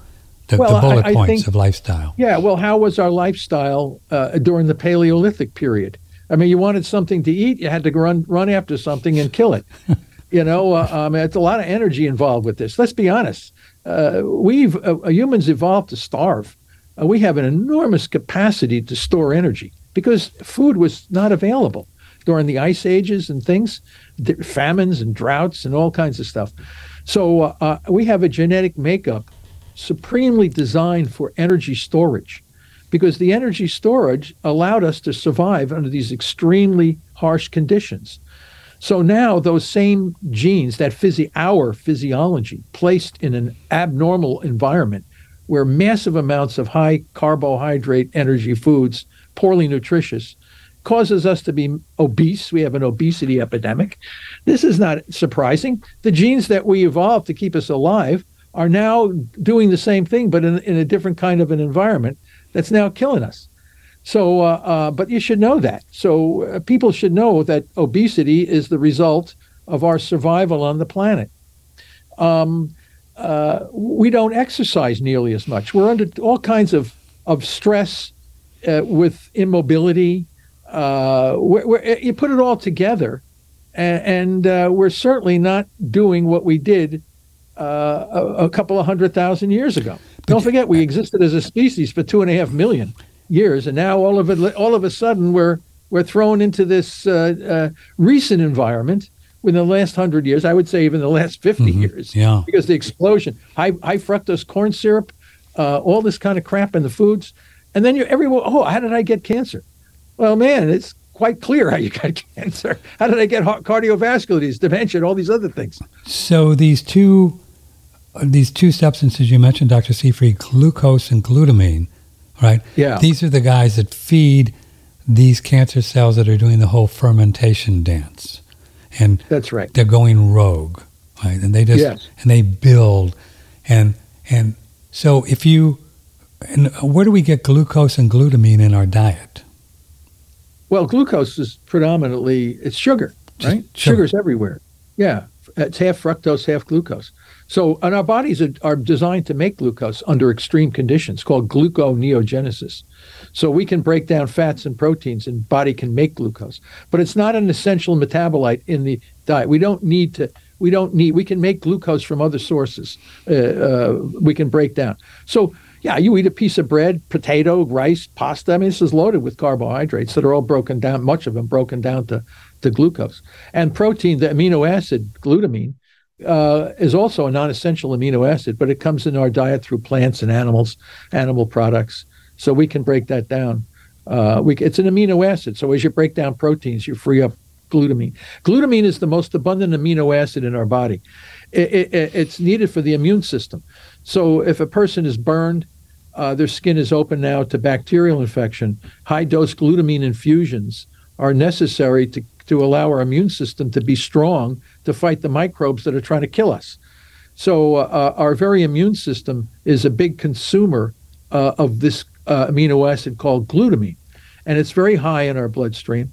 The, Well, the bullet I- I points think- of lifestyle. Yeah, well, how was our lifestyle uh, during the Paleolithic period? I mean, you wanted something to eat, you had to run run after something and kill it. you know, uh, um, it's a lot of energy involved with this. Let's be honest. Uh, we've uh, humans evolved to starve. Uh, we have an enormous capacity to store energy because food was not available during the ice ages and things, famines and droughts and all kinds of stuff. So uh, uh, we have a genetic makeup supremely designed for energy storage because the energy storage allowed us to survive under these extremely harsh conditions. So now those same genes, that physi- our physiology, placed in an abnormal environment where massive amounts of high carbohydrate energy foods, poorly nutritious, causes us to be obese. We have an obesity epidemic. This is not surprising. The genes that we evolved to keep us alive are now doing the same thing, but in, in a different kind of an environment that's now killing us. So, uh, uh, but you should know that. So, uh, people should know that obesity is the result of our survival on the planet. Um, uh, we don't exercise nearly as much. We're under all kinds of of stress uh, with immobility. Uh, we're, we're, you put it all together, and, and uh, we're certainly not doing what we did uh, a, a couple of hundred thousand years ago. Don't forget, we existed as a species for two and a half million years, and now all of it, all of a sudden, we're we're thrown into this uh, uh, recent environment within the last hundred years. I would say even the last 50 Mhm. years, Yeah. because the explosion, high high fructose corn syrup, uh, all this kind of crap in the foods, and then you're everyone. Oh, how did I get cancer? Well, man, it's quite clear how you got cancer. How did I get cardiovascular disease, dementia, all these other things? So these two, these two substances you mentioned, Dr. Seyfried, glucose and glutamine, right? Yeah. These are the guys that feed these cancer cells that are doing the whole fermentation dance, and That's right. they're going rogue, right? And they just Yes. and they build, and and so if you, and where do we get glucose and glutamine in our diet? Well, glucose is predominantly it's sugar, Just right? sugar. Sugar's everywhere. Yeah, it's half fructose, half glucose. So, and our bodies are, are designed to make glucose under extreme conditions called gluconeogenesis. So we can break down fats and proteins, and body can make glucose. But it's not an essential metabolite in the diet. We don't need to. We don't need. We can make glucose from other sources. Uh, uh, we can break down. So yeah, you eat a piece of bread, potato, rice, pasta. I mean, this is loaded with carbohydrates that are all broken down, much of them broken down to, to glucose. And protein, the amino acid, glutamine, uh, is also a non essential amino acid, but it comes in our diet through plants and animals, animal products. So we can break that down. Uh, we, it's an amino acid. So as you break down proteins, you free up glutamine. Glutamine is the most abundant amino acid in our body. It, it, it's needed for the immune system. So if a person is burned, uh, their skin is open now to bacterial infection. High dose glutamine infusions are necessary to, to allow our immune system to be strong to fight the microbes that are trying to kill us. So, uh, our very immune system is a big consumer uh, of this uh, amino acid called glutamine, and it's very high in our bloodstream.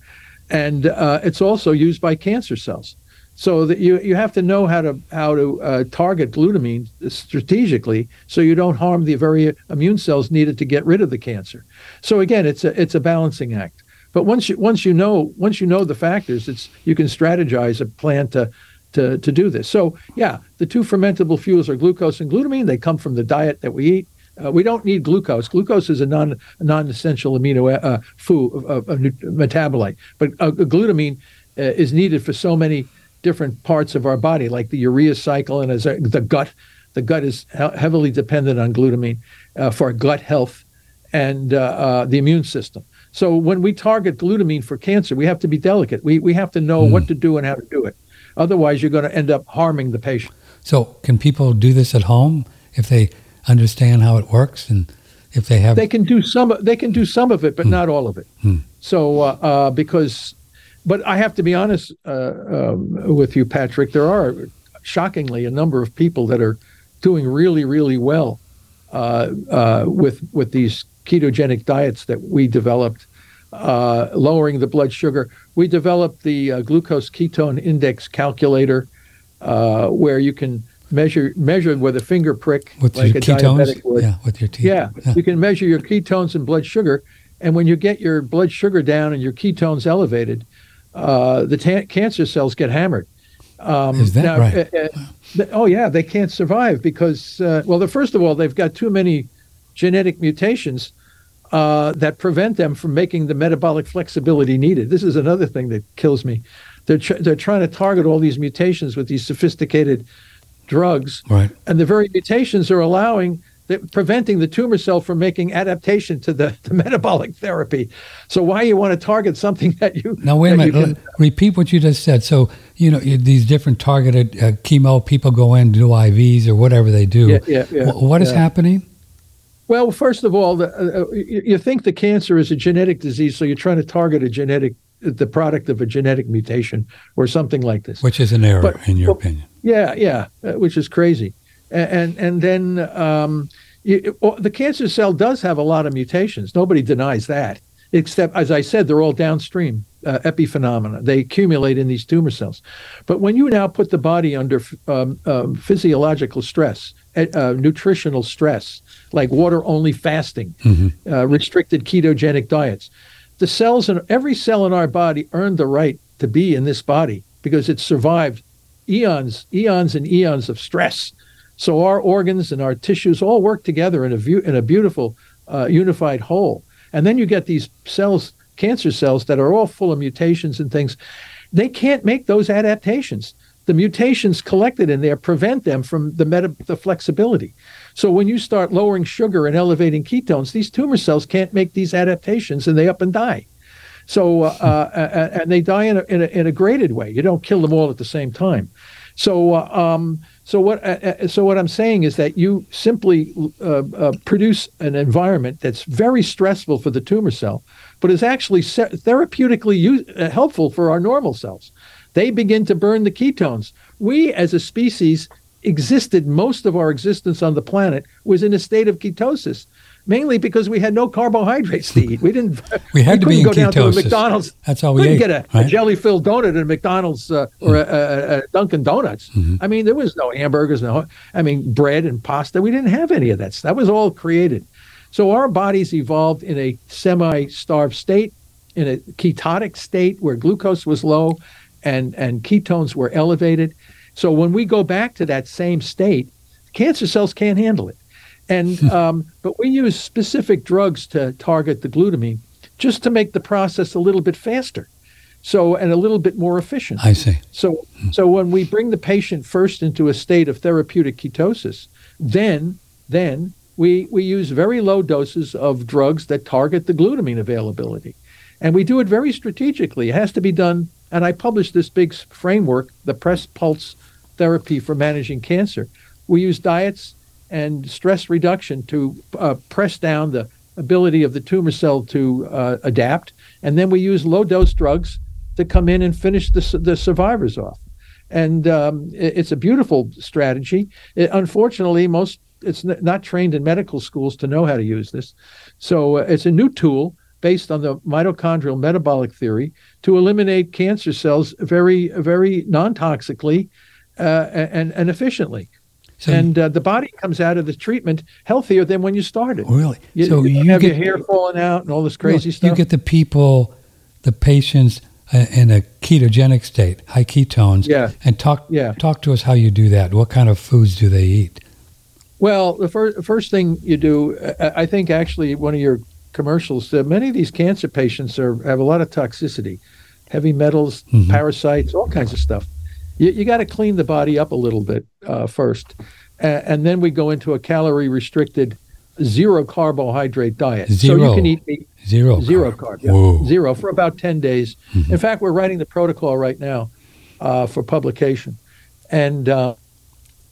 and uh, it's also used by cancer cells. So that you you have to know how to how to uh, target glutamine strategically, so you don't harm the very immune cells needed to get rid of the cancer. So again, it's a it's a balancing act. But once you once you know once you know the factors, it's you can strategize a plan to to to do this. So yeah, the two fermentable fuels are glucose and glutamine. They come from the diet that we eat. Uh, we don't need glucose. Glucose is a non non-essential amino uh, food uh, metabolite, but uh, glutamine uh, is needed for so many different parts of our body, like the urea cycle and as the gut. The gut is he- heavily dependent on glutamine for gut health and the immune system. So when we target glutamine for cancer, we have to be delicate. We we have to know mm. what to do and how to do it. Otherwise, you're going to end up harming the patient. So can people do this at home if they understand how it works and if they have? They can do some. They can do some of it, but mm. not all of it. Mm. So uh, uh, because, but I have to be honest uh, um, with you, Patrick. There are shockingly a number of people that are doing really, really well uh, uh, with with these ketogenic diets that we developed, uh, lowering the blood sugar. We developed the uh, glucose ketone index calculator, uh, where you can measure measure with a finger prick, with like a ketones? diabetic would. Yeah, with your teeth. Yeah, yeah, you can measure your ketones and blood sugar, and when you get your blood sugar down and your ketones elevated, uh, the ta- cancer cells get hammered. Um, Is that now, right? Uh, uh, oh yeah, they can't survive because well, the first of all, they've got too many genetic mutations uh, that prevent them from making the metabolic flexibility needed. This is another thing that kills me. They're tr- they're trying to target all these mutations with these sophisticated drugs, right? And the very mutations are allowing preventing the tumor cell from making adaptation to the, the, metabolic therapy. So why you want to target something that you now wait a minute? Can, repeat what you just said. So you know these different targeted uh, chemo people go in do IVs or whatever they do. Yeah, yeah, yeah, w- what is happening? Well, first of all, the, uh, uh you think the cancer is a genetic disease, so you're trying to target a genetic, the product of a genetic mutation or something like this. Which is an error, but, in your well, opinion. Yeah, yeah, uh, which is crazy. And and, and then um, you, the cancer cell does have a lot of mutations. Nobody denies that. Except, as I said, they're all downstream uh, epiphenomena. They accumulate in these tumor cells. But when you now put the body under um, um, physiological stress, uh, nutritional stress, like water only fasting, mm-hmm. uh, restricted ketogenic diets. The cells in every cell in our body earned the right to be in this body because it survived eons, eons and eons of stress. So our organs and our tissues all work together in a view, in a beautiful uh, unified whole. And then you get these cells, cancer cells that are all full of mutations and things. They can't make those adaptations. The mutations collected in there prevent them from the meta- the flexibility. So when you start lowering sugar and elevating ketones, these tumor cells can't make these adaptations and they up and die. So uh, uh, and they die in a, in a, in a graded way. You don't kill them all at the same time. So uh, um, so what uh, uh, so what I'm saying is that you simply uh, produce an environment that's very stressful for the tumor cell, but is actually therapeutically use, helpful for our normal cells. They begin to burn the ketones. We as a species existed most of our existence on the planet was in a state of ketosis mainly because we had no carbohydrates to eat. We didn't. we had we to be go down to a McDonald's. That's all we couldn't ate. get a, right? a jelly-filled donut at a McDonald's uh, or mm. a, a, a, Dunkin' Donuts. Mm-hmm. I mean, there was no hamburgers, no. I mean, bread and pasta. We didn't have any of that. That was all created. So our bodies evolved in a semi-starved state, in a ketotic state where glucose was low, and and ketones were elevated so when we go back to that same state, cancer cells can't handle it. And um, but we use specific drugs to target the glutamine just to make the process a little bit faster. So and a little bit more efficient. I see. So hmm. so when we bring the patient first into a state of therapeutic ketosis, then then we we use very low doses of drugs that target the glutamine availability. And we do it very strategically. It has to be done and I published this big framework, the Press Pulse Therapy for Managing Cancer. We use diets and stress reduction to uh, press down the ability of the tumor cell to uh, adapt. And then we use low dose drugs to come in and finish the, the survivors off. And um, it, it's a beautiful strategy. It, unfortunately, most it's not trained in medical schools to know how to use this. So uh, it's a new tool based on the mitochondrial metabolic theory to eliminate cancer cells very, very non toxically uh, and, and efficiently. So and uh, the body comes out of the treatment healthier than when you started. Really? You, so you, you have get, your hair falling out and all this crazy you stuff. You get the people, the patients uh, in a ketogenic state, high ketones. Yeah. And talk yeah. talk to us how you do that. What kind of foods do they eat? Well, the first first thing you do, I think actually one of your commercials, uh, many of these cancer patients are have a lot of toxicity, heavy metals, mm-hmm. parasites, all kinds of stuff. You, you got to clean the body up a little bit uh, first, and then we go into a calorie restricted, zero carbohydrate diet. Zero. So you can eat meat. Zero. Zero carb. Yeah. Zero for about ten days. Mm-hmm. In fact, we're writing the protocol right now uh, for publication, and.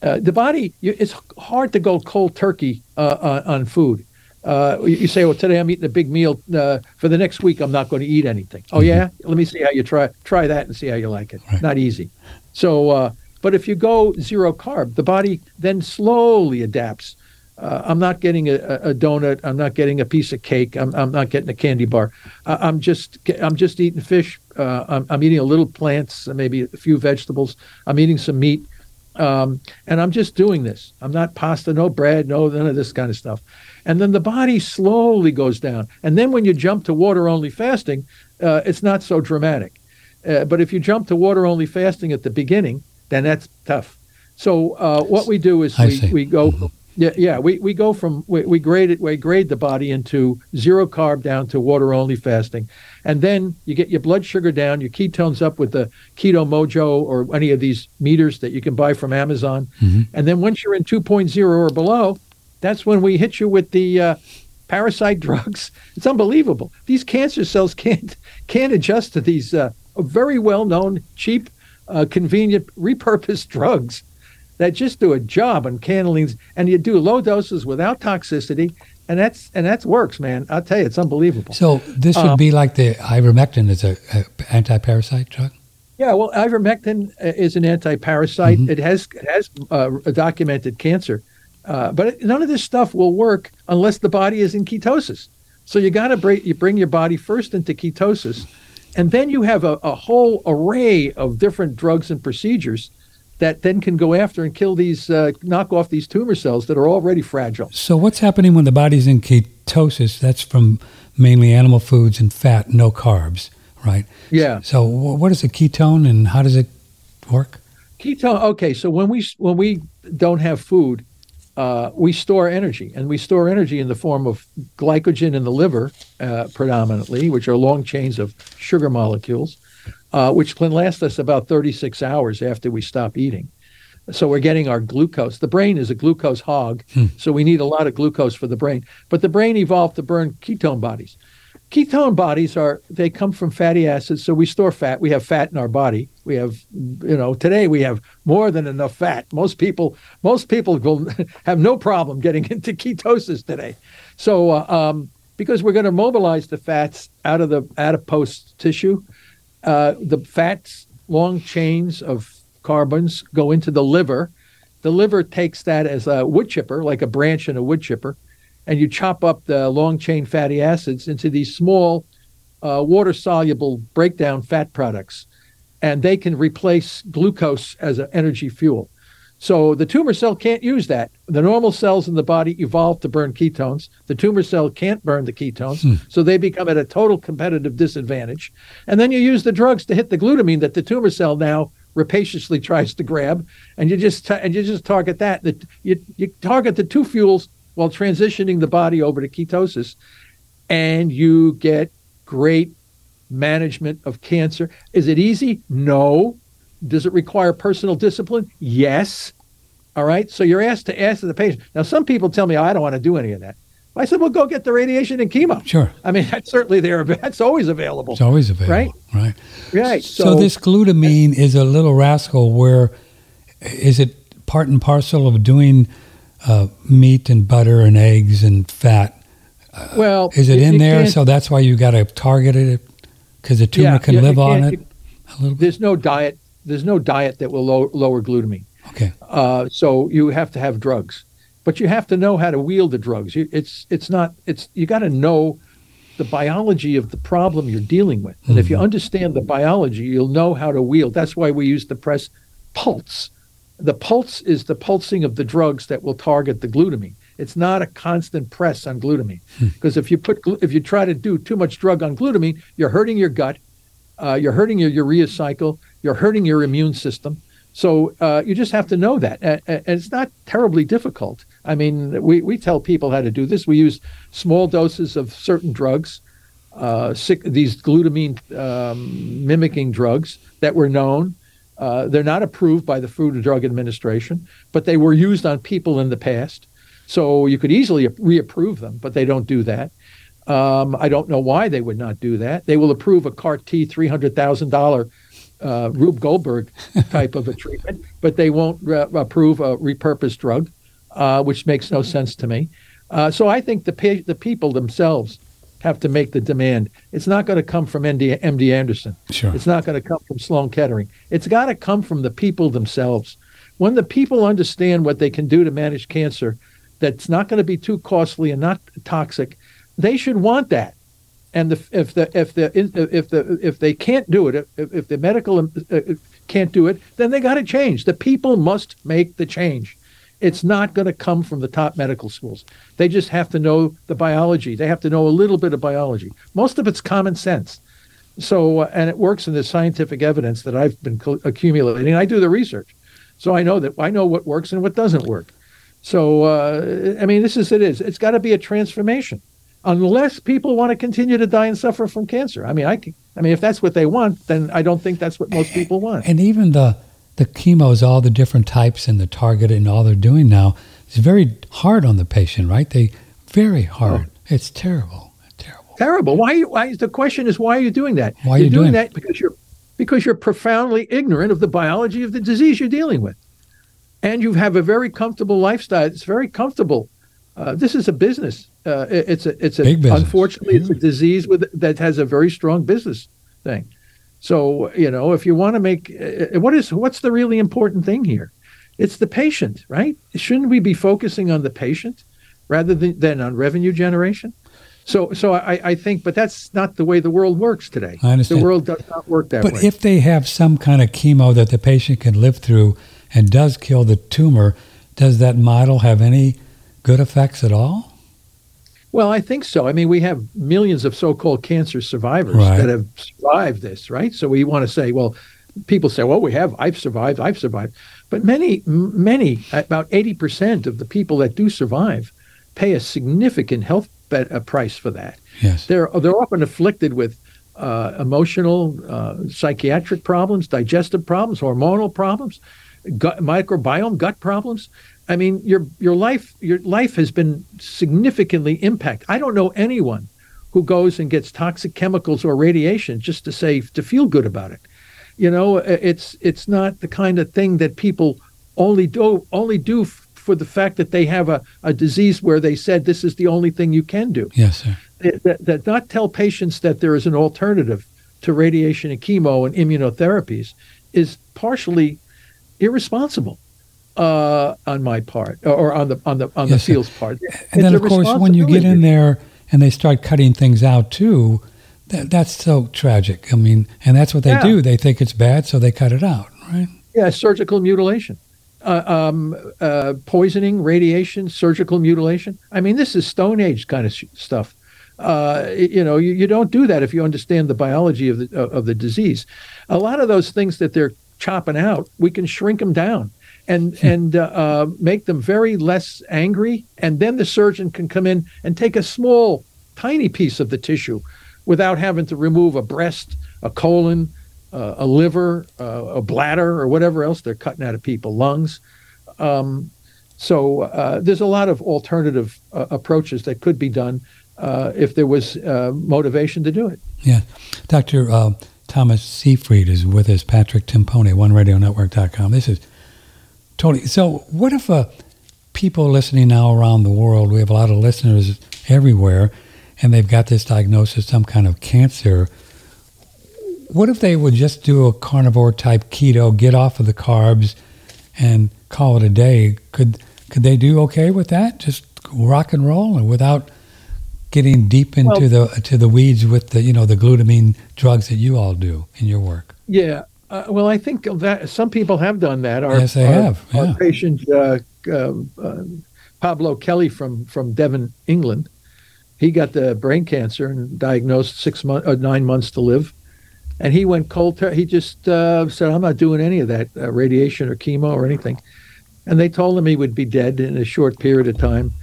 Uh, uh, the body, you, it's hard to go cold turkey uh, on, on, food. Uh, you say, well, today I'm eating a big meal. Uh, for the next week, I'm not going to eat anything. Oh, mm-hmm. yeah? Let me see how you try try that and see how you like it. Right. Not easy. So, uh, but if you go zero carb, the body then slowly adapts. Uh, I'm not getting a, a, donut. I'm not getting a piece of cake. I'm, I'm not getting a candy bar. I'm just I'm just eating fish. I'm, I'm eating a little plants, maybe a few vegetables. I'm eating some meat. Um, and I'm just doing this. I'm not pasta, no bread, no none of this kind of stuff. And then the body slowly goes down. And then when you jump to water only fasting, uh, it's not so dramatic. Uh, but if you jump to water only fasting at the beginning, then that's tough. So uh, what we do is we, we go mm-hmm. Yeah, yeah. We, we go from we, we grade it we grade the body into zero carb down to water only fasting, and then you get your blood sugar down, your ketones up with the Keto Mojo or any of these meters that you can buy from Amazon, mm-hmm. and then once you're in 2.0 or below, that's when we hit you with the uh, parasite drugs. It's unbelievable. These cancer cells can't can't adjust to these uh, very well known, cheap, uh, convenient, repurposed drugs that just do a job on cannelines, and you do low doses without toxicity, and that's and that works, man. I'll tell you, it's unbelievable. So this would um, be like the ivermectin is a, a anti-parasite drug. Yeah, well, ivermectin uh, is an anti-parasite. Mm-hmm. It has it has uh, documented cancer, uh, but none of this stuff will work unless the body is in ketosis. So you got to bring you bring your body first into ketosis, and then you have a, a whole array of different drugs and procedures that then can go after and kill these, uh, knock off these tumor cells that are already fragile. So, what's happening when the body's in ketosis? That's from mainly animal foods and fat, no carbs, right? Yeah. So, what is a ketone and how does it work? Ketone. Okay, so when we when we don't have food, uh, we store energy, and we store energy in the form of glycogen in the liver, uh, predominantly, which are long chains of sugar molecules uh, which can last us about 36 hours after we stop eating. So we're getting our glucose. The brain is a glucose hog, hmm. so we need a lot of glucose for the brain. But the brain evolved to burn ketone bodies. Ketone bodies are they come from fatty acids, so we store fat. We have fat in our body. We have, you know, today we have more than enough fat. Most people, most people will have no problem getting into ketosis today. So uh, um, because we're going to mobilize the fats out of the adipose tissue, uh, the fats, long chains of carbons go into the liver. The liver takes that as a wood chipper, like a branch in a wood chipper, and you chop up the long chain fatty acids into these small uh, water soluble breakdown fat products. And they can replace glucose as an energy fuel. So the tumor cell can't use that. The normal cells in the body evolved to burn ketones. The tumor cell can't burn the ketones, hmm. so they become at a total competitive disadvantage. And then you use the drugs to hit the glutamine that the tumor cell now rapaciously tries to grab, and you just t- and you just target that. That you you target the two fuels while transitioning the body over to ketosis, and you get great management of cancer. Is it easy? No. Does it require personal discipline? Yes. All right. So you're asked to ask the patient. Now, some people tell me, oh, I don't want to do any of that. I said, well, go get the radiation and chemo. Sure. I mean, that's certainly there. That's always available. It's always available. Right. Right. Right. So, so this glutamine is a little rascal where is it part and parcel of doing uh, meat and butter and eggs and fat? Uh, well, is it, in there? So that's why you got to target it because the tumor yeah, can yeah, live on it. a little bit. There's no diet there's no diet that will low, lower glutamine. Okay. Uh, so you have to have drugs, but you have to know how to wield the drugs. You, it's it's not it's you got to know the biology of the problem you're dealing with. And mm-hmm. if you mm-hmm. understand the biology, you'll know how to wield. That's why we use the press pulse. The pulse is the pulsing of the drugs that will target the glutamine. It's not a constant press on glutamine because hmm. if you put if you try to do too much drug on glutamine, you're hurting your gut, uh, you're hurting your urea cycle, you're hurting your immune system. So uh, you just have to know that, and, and, it's not terribly difficult. I mean, we, we tell people how to do this. We use small doses of certain drugs, uh, sick, these glutamine um, mimicking drugs that were known. Uh, they're not approved by the Food and Drug Administration, but they were used on people in the past. So you could easily reapprove them, but they don't do that. Um, I don't know why they would not do that. They will approve a CAR T three hundred thousand dollar uh, Rube Goldberg type of a treatment, but they won't re- approve a repurposed drug, uh, which makes no sense to me. Uh, so I think the pa- the people themselves have to make the demand. It's not going to come from MD, MD Anderson. Sure. It's not going to come from Sloan Kettering. It's got to come from the people themselves. When the people understand what they can do to manage cancer, that's not going to be too costly and not toxic, they should want that. And the, if the if the if the if they can't do it, if, if the medical uh, can't do it, then they got to change. The people must make the change. It's not going to come from the top medical schools. They just have to know the biology. They have to know a little bit of biology. Most of it's common sense. So, uh, and it works in the scientific evidence that I've been accumulating. I do the research, so I know that I know what works and what doesn't work. So, uh, I mean, this is it is. It's got to be a transformation, unless people want to continue to die and suffer from cancer. I mean, I, I mean, if that's what they want, then I don't think that's what most people want. And even the the chemos, all the different types and the target and all they're doing now, is very hard on the patient, right? They very hard. Oh. It's terrible. Terrible. Terrible. Why? Why? The question is, why are you doing that? Why are you doing, doing that? Because you're because you're profoundly ignorant of the biology of the disease you're dealing with and you have a very comfortable lifestyle. It's very comfortable. Uh, this is a business. Uh, it, it's a it's a unfortunately it's a disease with that has a very strong business thing. So you know if you want to make uh, what is what's the really important thing here? It's the patient, right? Shouldn't we be focusing on the patient rather than, than on revenue generation? So, so I, I think, but that's not the way the world works today. I understand. The world does not work that but way. But if they have some kind of chemo that the patient can live through and does kill the tumor, does that model have any good effects at all? Well, I think so. I mean, we have millions of so-called cancer survivors right. that have survived this, right? So we want to say, well, people say, well, we have, I've survived, I've survived. But many, many, about 80% of the people that do survive pay a significant health bet, a price for that. Yes. They're, they're often afflicted with uh, emotional, uh, psychiatric problems, digestive problems, hormonal problems gut microbiome, gut problems. I mean, your your life your life has been significantly impacted. I don't know anyone who goes and gets toxic chemicals or radiation just to say to feel good about it. You know, it's it's not the kind of thing that people only do only do for the fact that they have a, a disease where they said this is the only thing you can do. Yes, sir. That, that not tell patients that there is an alternative to radiation and chemo and immunotherapies is partially irresponsible uh, on my part or on the on the on yes, the field's part. And it's then, of course, when you get in there and they start cutting things out too, that, that's so tragic. I mean, and that's what they yeah. do. They think it's bad, so they cut it out, right? Yeah, surgical mutilation. Uh, um, uh, poisoning, radiation, surgical mutilation. I mean, this is Stone Age kind of sh- stuff. Uh, you know, you, you, don't do that if you understand the biology of the of the disease. A lot of those things that they're chopping out, we can shrink them down and hmm. and uh, uh, make them very less angry, and then the surgeon can come in and take a small, tiny piece of the tissue, without having to remove a breast, a colon, uh, a liver, uh, a bladder, or whatever else they're cutting out of people, lungs. Um, so uh, there's a lot of alternative uh, approaches that could be done if there was motivation to do it. Yeah, Doctor. Thomas Seyfried is with us, Patrick Timpone, OneRadioNetwork.com. This is totally. So, what if uh, people listening now around the world, we have a lot of listeners everywhere, and they've got this diagnosis, some kind of cancer. What if they would just do a carnivore type keto, get off of the carbs, and call it a day? Could could they do okay with that? Just rock and roll, and without getting deep into well, the to the weeds with the you know the glutamine drugs that you all do in your work. Yeah, uh, well, I think that some people have done that. Our, yes, they our, have. Yeah. Our patient uh, uh, Pablo Kelly from from Devon, England, he got the brain cancer and diagnosed six months, uh, nine months to live, and he went cold. Ter- he just uh, said, "I'm not doing any of that uh, radiation or chemo or anything." And they told him he would be dead in a short period of time,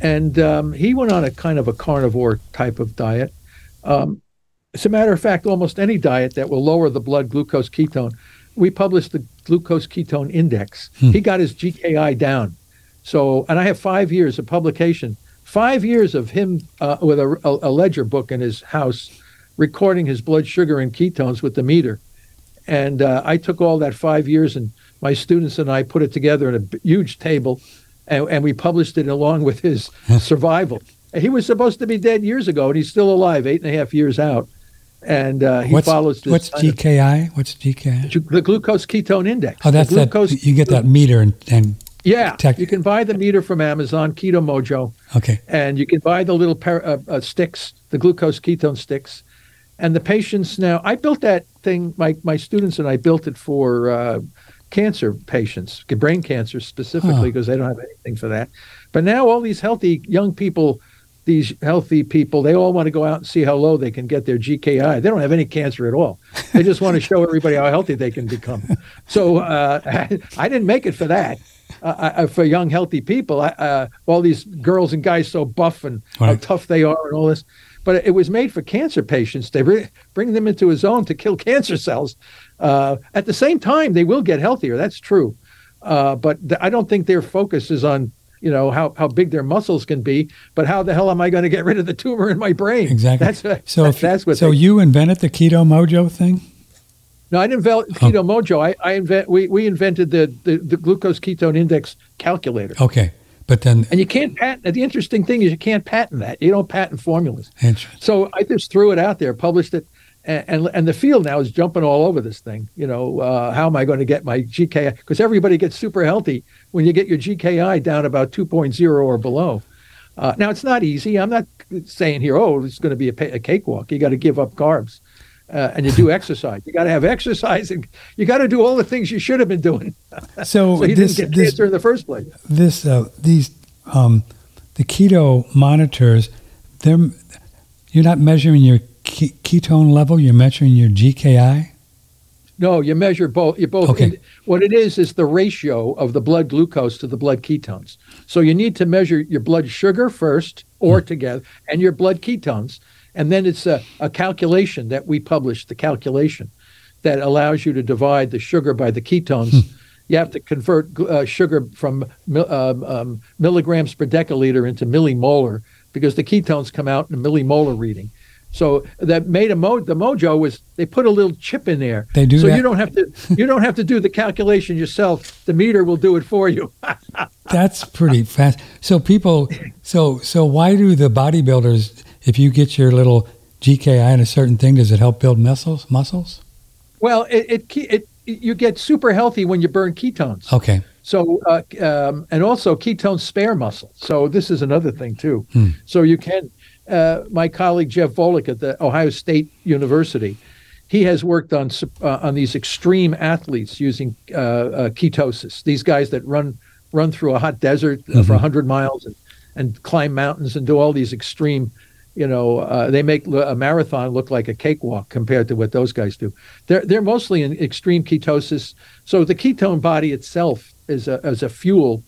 and um, he went on a kind of a carnivore type of diet. Um, as a matter of fact, almost any diet that will lower the blood glucose ketone. We published the glucose ketone index. Hmm. He got his GKI down so, and I have five years of publication, five years of him uh, with a, a, ledger book in his house, recording his blood sugar and ketones with the meter. And uh, I took all that five years, and my students and I put it together in a huge table, and, and we published it along with his survival. he was supposed to be dead years ago, and he's still alive, eight and a half years out. And uh, he what's, follows this. What's GKI? What's GKI? The glucose ketone index. Oh, that's glucose, that. You get that meter and, and yeah, Tech. you can buy the meter from Amazon, Keto Mojo. Okay. And you can buy the little par- uh, uh, sticks, the glucose ketone sticks. And the patients now, I built that thing, my, my students and I built it for uh, cancer patients, brain cancer specifically, because they don't have anything for that. But now all these healthy young people, these healthy people, they all want to go out and see how low they can get their GKI. They don't have any cancer at all. They just want to show everybody how healthy they can become. So uh, I didn't make it for that uh, for young, healthy people. Uh, all these girls and guys so buff and right. how tough they are and all this. But it was made for cancer patients. They re- bring them into a zone to kill cancer cells. Uh, at the same time, they will get healthier. That's true. Uh, but th- I don't think their focus is on you know how, how big their muscles can be, but how the hell am I going to get rid of the tumor in my brain? Exactly. That's, so that's, that's what. So they, you invented the keto mojo thing. No, I didn't invent oh. Keto oh. Mojo. I, I invent we, we invented the, the, the glucose ketone index calculator. Okay. But then, and you can't patent. The interesting thing is you can't patent that. You don't patent formulas. Interesting. So I just threw it out there, published it, and and, and the field now is jumping all over this thing. You know, uh, how am I going to get my GKI? Because everybody gets super healthy when you get your GKI down about 2.0 or below. Uh, now it's not easy. I'm not saying here, oh, it's going to be a, a cakewalk. You got to give up carbs uh, and you do exercise. You got to have exercise, and you got to do all the things you should have been doing. So, so you this, didn't get cancer in the first place. This uh, these um, the keto monitors, they're you're not measuring your ketone level. You're measuring your GKI. No, you measure both. You both. Okay. In, what it is is the ratio of the blood glucose to the blood ketones. So you need to measure your blood sugar first, or mm. together, and your blood ketones and then it's a, a calculation that we publish, the calculation that allows you to divide the sugar by the ketones. Hmm. You have to convert uh, sugar from um, um, milligrams per deciliter into millimolar because the ketones come out in a millimolar reading. So that made a mo the mojo was they put a little chip in there. They do so that? you don't have to you don't have to do the calculation yourself. The meter will do it for you. That's pretty fast. So people so so why do the bodybuilders if you get your little GKI in a certain thing, does it help build muscles? Muscles? Well, it, it, it you get super healthy when you burn ketones. Okay. So uh, um, and also ketones spare muscle. So this is another thing too. Hmm. So you can. Uh, my colleague Jeff Volek at the Ohio State University, he has worked on uh, on these extreme athletes using uh, uh, ketosis. These guys that run run through a hot desert mm-hmm. for hundred miles and, and climb mountains and do all these extreme you know, uh, they make a marathon look like a cakewalk compared to what those guys do. They're they're mostly in extreme ketosis. So the ketone body itself is a is a fuel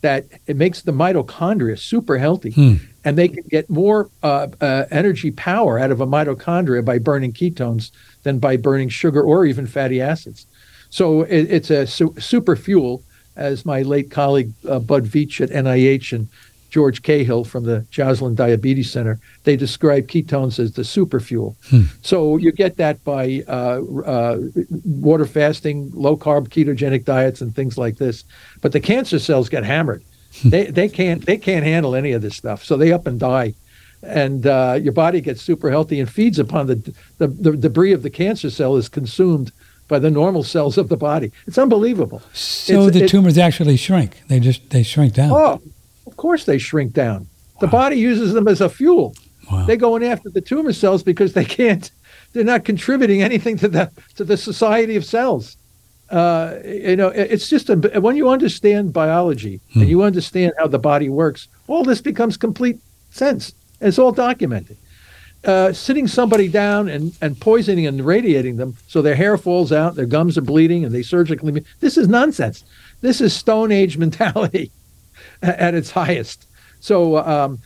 that it makes the mitochondria super healthy, hmm. And they can get more uh, uh, energy power out of a mitochondria by burning ketones than by burning sugar or even fatty acids. So it, it's a su- super fuel, as my late colleague uh, Bud Veech at NIH and George Cahill from the Joslin Diabetes Center, they describe ketones as the superfuel. Hmm. So you get that by uh, uh, water fasting, low carb ketogenic diets, and things like this. But the cancer cells get hammered. They they can't they can't handle any of this stuff, so they up and die. And uh, your body gets super healthy and feeds upon the, the the debris of the cancer cell is consumed by the normal cells of the body. It's unbelievable. So it's, the tumors actually shrink. They just they shrink down. Oh, of course they shrink down. The body uses them as a fuel. Wow. They're going after the tumor cells because they can't. They're not contributing anything to the to the society of cells. Uh, you know, it's just a, when you understand biology Hmm. and you understand how the body works, all this becomes complete sense. It's all documented. Uh, sitting somebody down and, and poisoning and radiating them so their hair falls out, their gums are bleeding, and they surgically. This is nonsense. This is Stone Age mentality at, at its highest. So, um,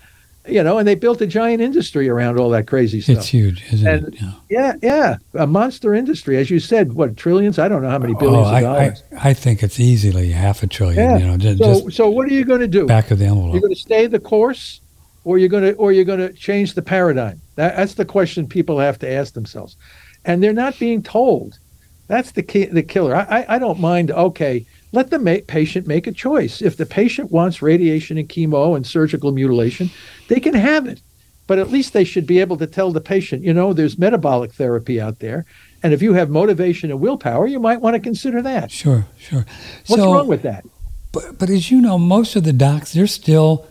you know, and they built a giant industry around all that crazy stuff. It's huge, isn't And- it? Yeah. Yeah, yeah, a monster industry, as you said. What trillions? I don't know how many oh, billions oh, of I, dollars. I, I think it's easily half a trillion. Yeah. You know, just, so, just so what are you going to do? back of the envelope. You're going to stay the course, or you're going to, or you're going to change the paradigm. That, that's the question people have to ask themselves, and they're not being told. That's the key, the killer. I, I, I don't mind. Okay, let the ma- patient make a choice. If the patient wants radiation and chemo and surgical mutilation, they can have it. But at least they should be able to tell the patient, you know, there's metabolic therapy out there, and if you have motivation and willpower, you might want to consider that. Sure, sure. What's so, wrong with that? But, but as you know, most of the docs, they're still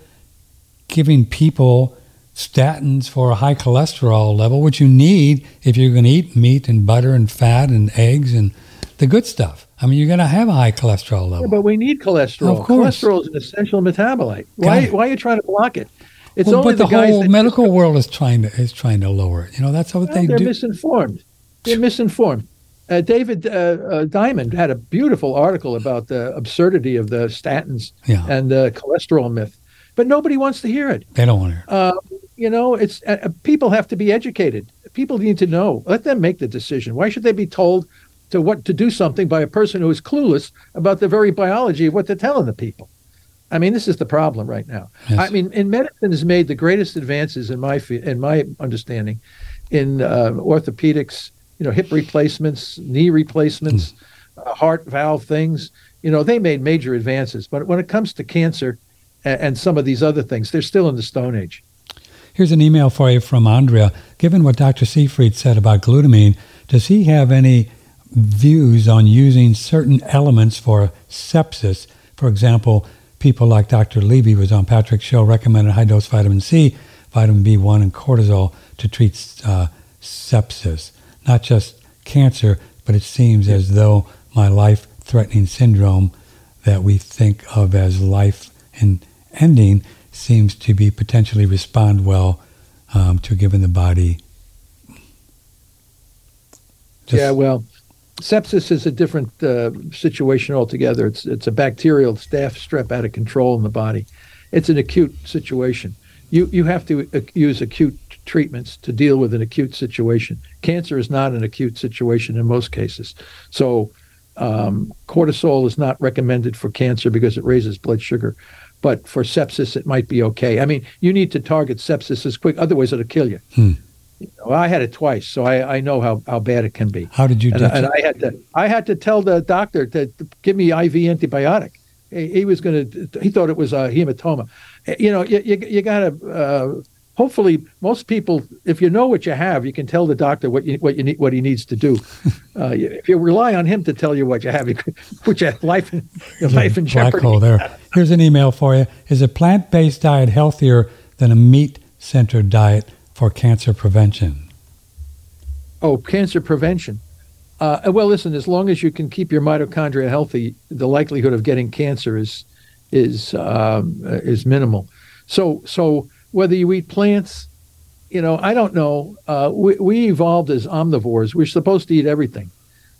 giving people statins for a high cholesterol level, which you need if you're going to eat meat and butter and fat and eggs and the good stuff. I mean, you're going to have a high cholesterol level. Yeah, but we need cholesterol. Of course. Cholesterol is an essential metabolite. Why, why are you trying to block it? It's Well, only but the, guys whole medical world is trying to is trying to lower it. You know, that's what Well, they they're do. misinformed. They're misinformed. Uh, David uh, uh, Diamond had a beautiful article about the absurdity of the statins yeah, and the cholesterol myth, but nobody wants to hear it. they don't want to. Uh, you know, it's uh, uh, people have to be educated. People need to know. Let them make the decision. Why should they be told to what to do something by a person who is clueless about the very biology of what they're telling the people? I mean, this is the problem right now. Yes. I mean, in medicine has made the greatest advances in my in my understanding in uh, orthopedics. You know, hip replacements, knee replacements, uh, heart valve things. You know, they made major advances. But when it comes to cancer and, and some of these other things, they're still in the Stone Age. Here's an email for you from Andrea. Given what Dr. Seyfried said about glutamine, does he have any views on using certain elements for sepsis? For example, people like Dr. Levy was on Patrick's show recommended high dose vitamin C, vitamin B1, and cortisol to treat uh, sepsis, not just cancer, but it seems as though my life-threatening syndrome that we think of as life and ending seems to be potentially respond well um, to giving the body. just- yeah, well, sepsis is a different uh, situation altogether. It's it's a bacterial staph strep out of control in the body. It's an acute situation. You you have to uh, use acute treatments to deal with an acute situation. Cancer is not an acute situation in most cases. So um, cortisol is not recommended for cancer because it raises blood sugar. But for sepsis, it might be okay. I mean, you need to target sepsis as quick, otherwise it'll kill you. Hmm. You know, I had it twice, so I, I know how, how bad it can be How did you and, and? I had to I had to tell the doctor to give me IV antibiotic. He, he was going to. He thought it was a hematoma. Eh, You know, you you, you got to. Uh, hopefully, most people, if you know what you have, you can tell the doctor what you what you need what he needs to do. Uh, if you rely on him to tell you what you have, you could put your life in your life in jeopardy. Black hole there. Here's an email for you. Is a plant-based diet healthier than a meat-centered diet for cancer prevention? Oh, cancer prevention. Uh, well, listen. As long as you can keep your mitochondria healthy, the likelihood of getting cancer is is um, uh, is minimal. So so whether you eat plants, you know, I don't know. Uh, we we evolved as omnivores. We're supposed to eat everything.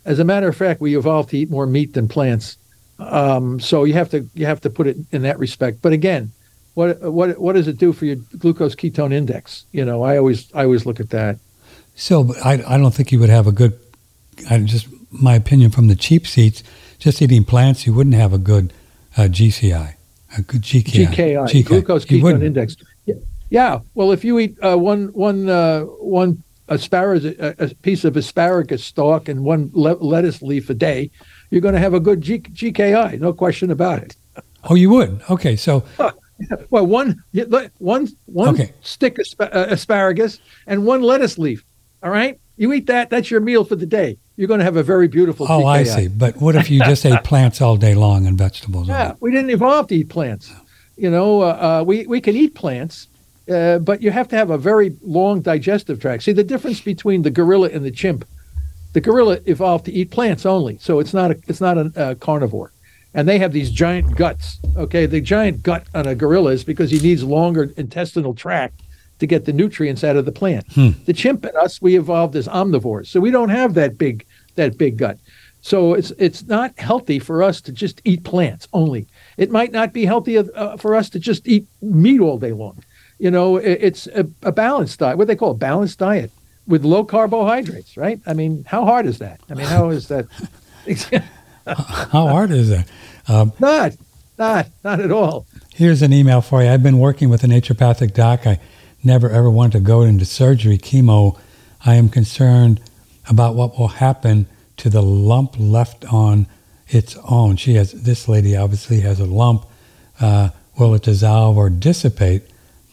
As a matter of fact, we evolved to eat more meat than plants. Um, so you have to you have to put it in that respect. But again, what what what does it do for your glucose ketone index? You know, I always I always look at that. So but I, I don't think you would have a good, I just my opinion from the cheap seats, just eating plants, you wouldn't have a good uh, GCI, a good GKI. GKI, glucose You ketone wouldn't. index. Yeah. yeah. Well, if you eat uh, one one uh, one asparagus, a, a piece of asparagus stalk and one le- lettuce leaf a day, you're going to have a good G- GKI. No question about it. Oh, you would? Okay, so Well, one one one Okay. stick aspa- uh, asparagus and one lettuce leaf. All right, you eat that. That's your meal for the day. You're going to have a very beautiful. oh, I see. But what if you just ate plants all day long and vegetables? Yeah, we didn't evolve to eat plants. You know, uh, uh, we we can eat plants, uh, but you have to have a very long digestive tract. See the difference between the gorilla and the chimp. The gorilla evolved to eat plants only, so it's not a it's not a carnivore, and they have these giant guts. Okay, the giant gut on a gorilla is because he needs longer intestinal tract to get the nutrients out of the plant. Hmm. The chimp and us, we evolved as omnivores, so we don't have that big that big gut. So it's it's not healthy for us to just eat plants only. It might not be healthy uh, for us to just eat meat all day long. You know, it, it's a, a, balanced diet. What they call a balanced diet with low carbohydrates, right? I mean, how hard is that? I mean, how is that? how hard is that? Um, not, not, not at all. Here's an email for you. I've been working with a naturopathic doc. I never ever want to go into surgery, chemo. I am concerned about what will happen to the lump left on its own. She has this lady obviously has a lump. Uh, will it dissolve or dissipate?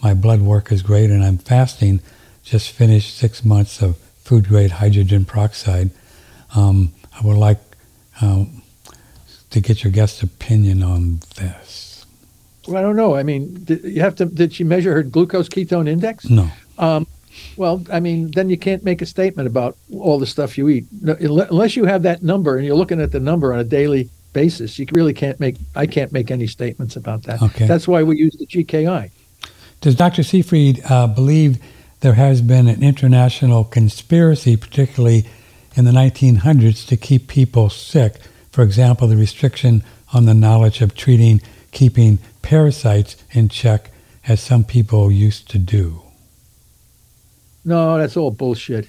My blood work is great, and I'm fasting. Just finished six months of food grade hydrogen peroxide. Um, I would like um, to get your guest's opinion on this. Well, I don't know. I mean, did you have to? Did she measure her glucose ketone index? No. Um, well, I mean, then you can't make a statement about all the stuff you eat unless you have that number and you're looking at the number on a daily basis. You really can't make. I can't make any statements about that. Okay. That's why we use the GKI. Does Dr. Seyfried uh, believe there has been an international conspiracy, particularly in the 1900s, to keep people sick? For example, the restriction on the knowledge of treating, keeping parasites in check, as some people used to do. No, that's all bullshit.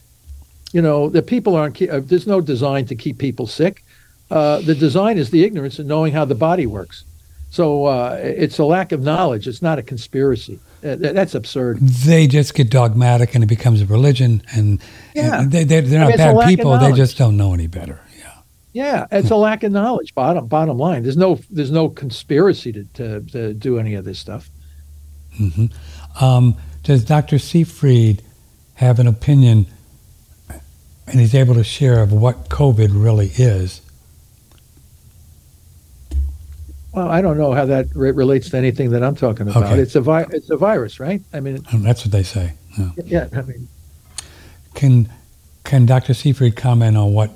You know, the people aren't. Uh, there's no design to keep people sick. Uh, the design is the ignorance of knowing how the body works. So uh, it's a lack of knowledge. It's not a conspiracy. Uh, that's absurd. They just get dogmatic and it becomes a religion. And, yeah. and they, they're, they're not I mean, bad people. They just don't know any better. Yeah. It's a lack of knowledge. Bottom bottom line. There's no there's no conspiracy to to, to do any of this stuff. Mm-hmm. Um, does Dr. Seyfried have an opinion and he's able to share of what COVID really is? Well, I don't know how that re- relates to anything that I'm talking about. Okay. It's a vi- it's a virus, right? I mean, And that's what they say. Yeah. yeah. I mean, Can can Dr. Seyfried comment on what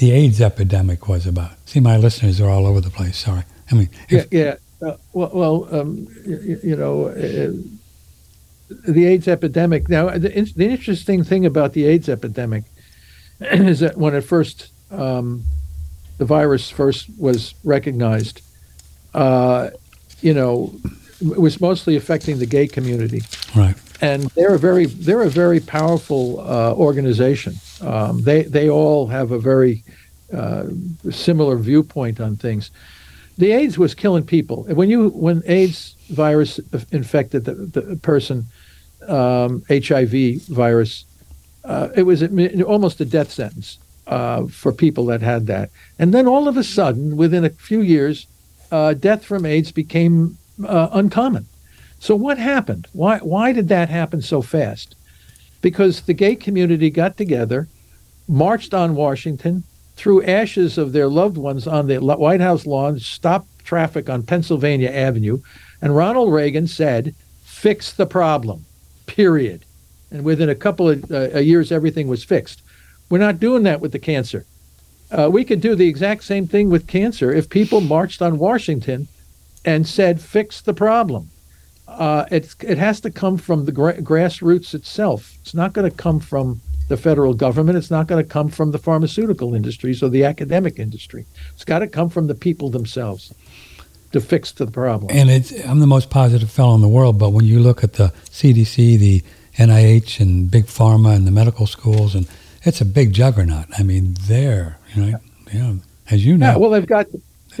the AIDS epidemic was about? See, my listeners are all over the place. Sorry. I mean, yeah, yeah. Uh, well, well um, you, you know, uh, the AIDS epidemic. Now, the, the interesting thing about the AIDS epidemic is that when it first um, the virus first was recognized, uh, you know, was mostly affecting the gay community. right. and they're a very they're a very powerful uh, organization. Um, they they all have a very uh, similar viewpoint on things. The AIDS was killing people. When you when AIDS virus infected the, the person, um, HIV virus, uh, it was almost a death sentence uh, for people that had that. And then all of a sudden, within a few years, uh, death from AIDS became uh, uncommon. So what happened? Why why did that happen so fast? Because the gay community got together, marched on Washington, threw ashes of their loved ones on the White House lawn, stopped traffic on Pennsylvania Avenue, and Ronald Reagan said, "Fix the problem." Period. And within a couple of uh, years, everything was fixed. We're not doing that with the cancer. Uh, we could do the exact same thing with cancer if people marched on Washington and said, "Fix the problem." uh, it, it has to come from the gra- grassroots itself. It's not going to come from the federal government. It's not going to come from the pharmaceutical industries or the academic industry. It's got to come from the people themselves to fix the problem. And it's, I'm the most positive fellow in the world, but when you look at the CDC, the NIH, and big pharma, and the medical schools, and it's a big juggernaut. I mean, they're, you know, yeah, as you know. Yeah, well, they've got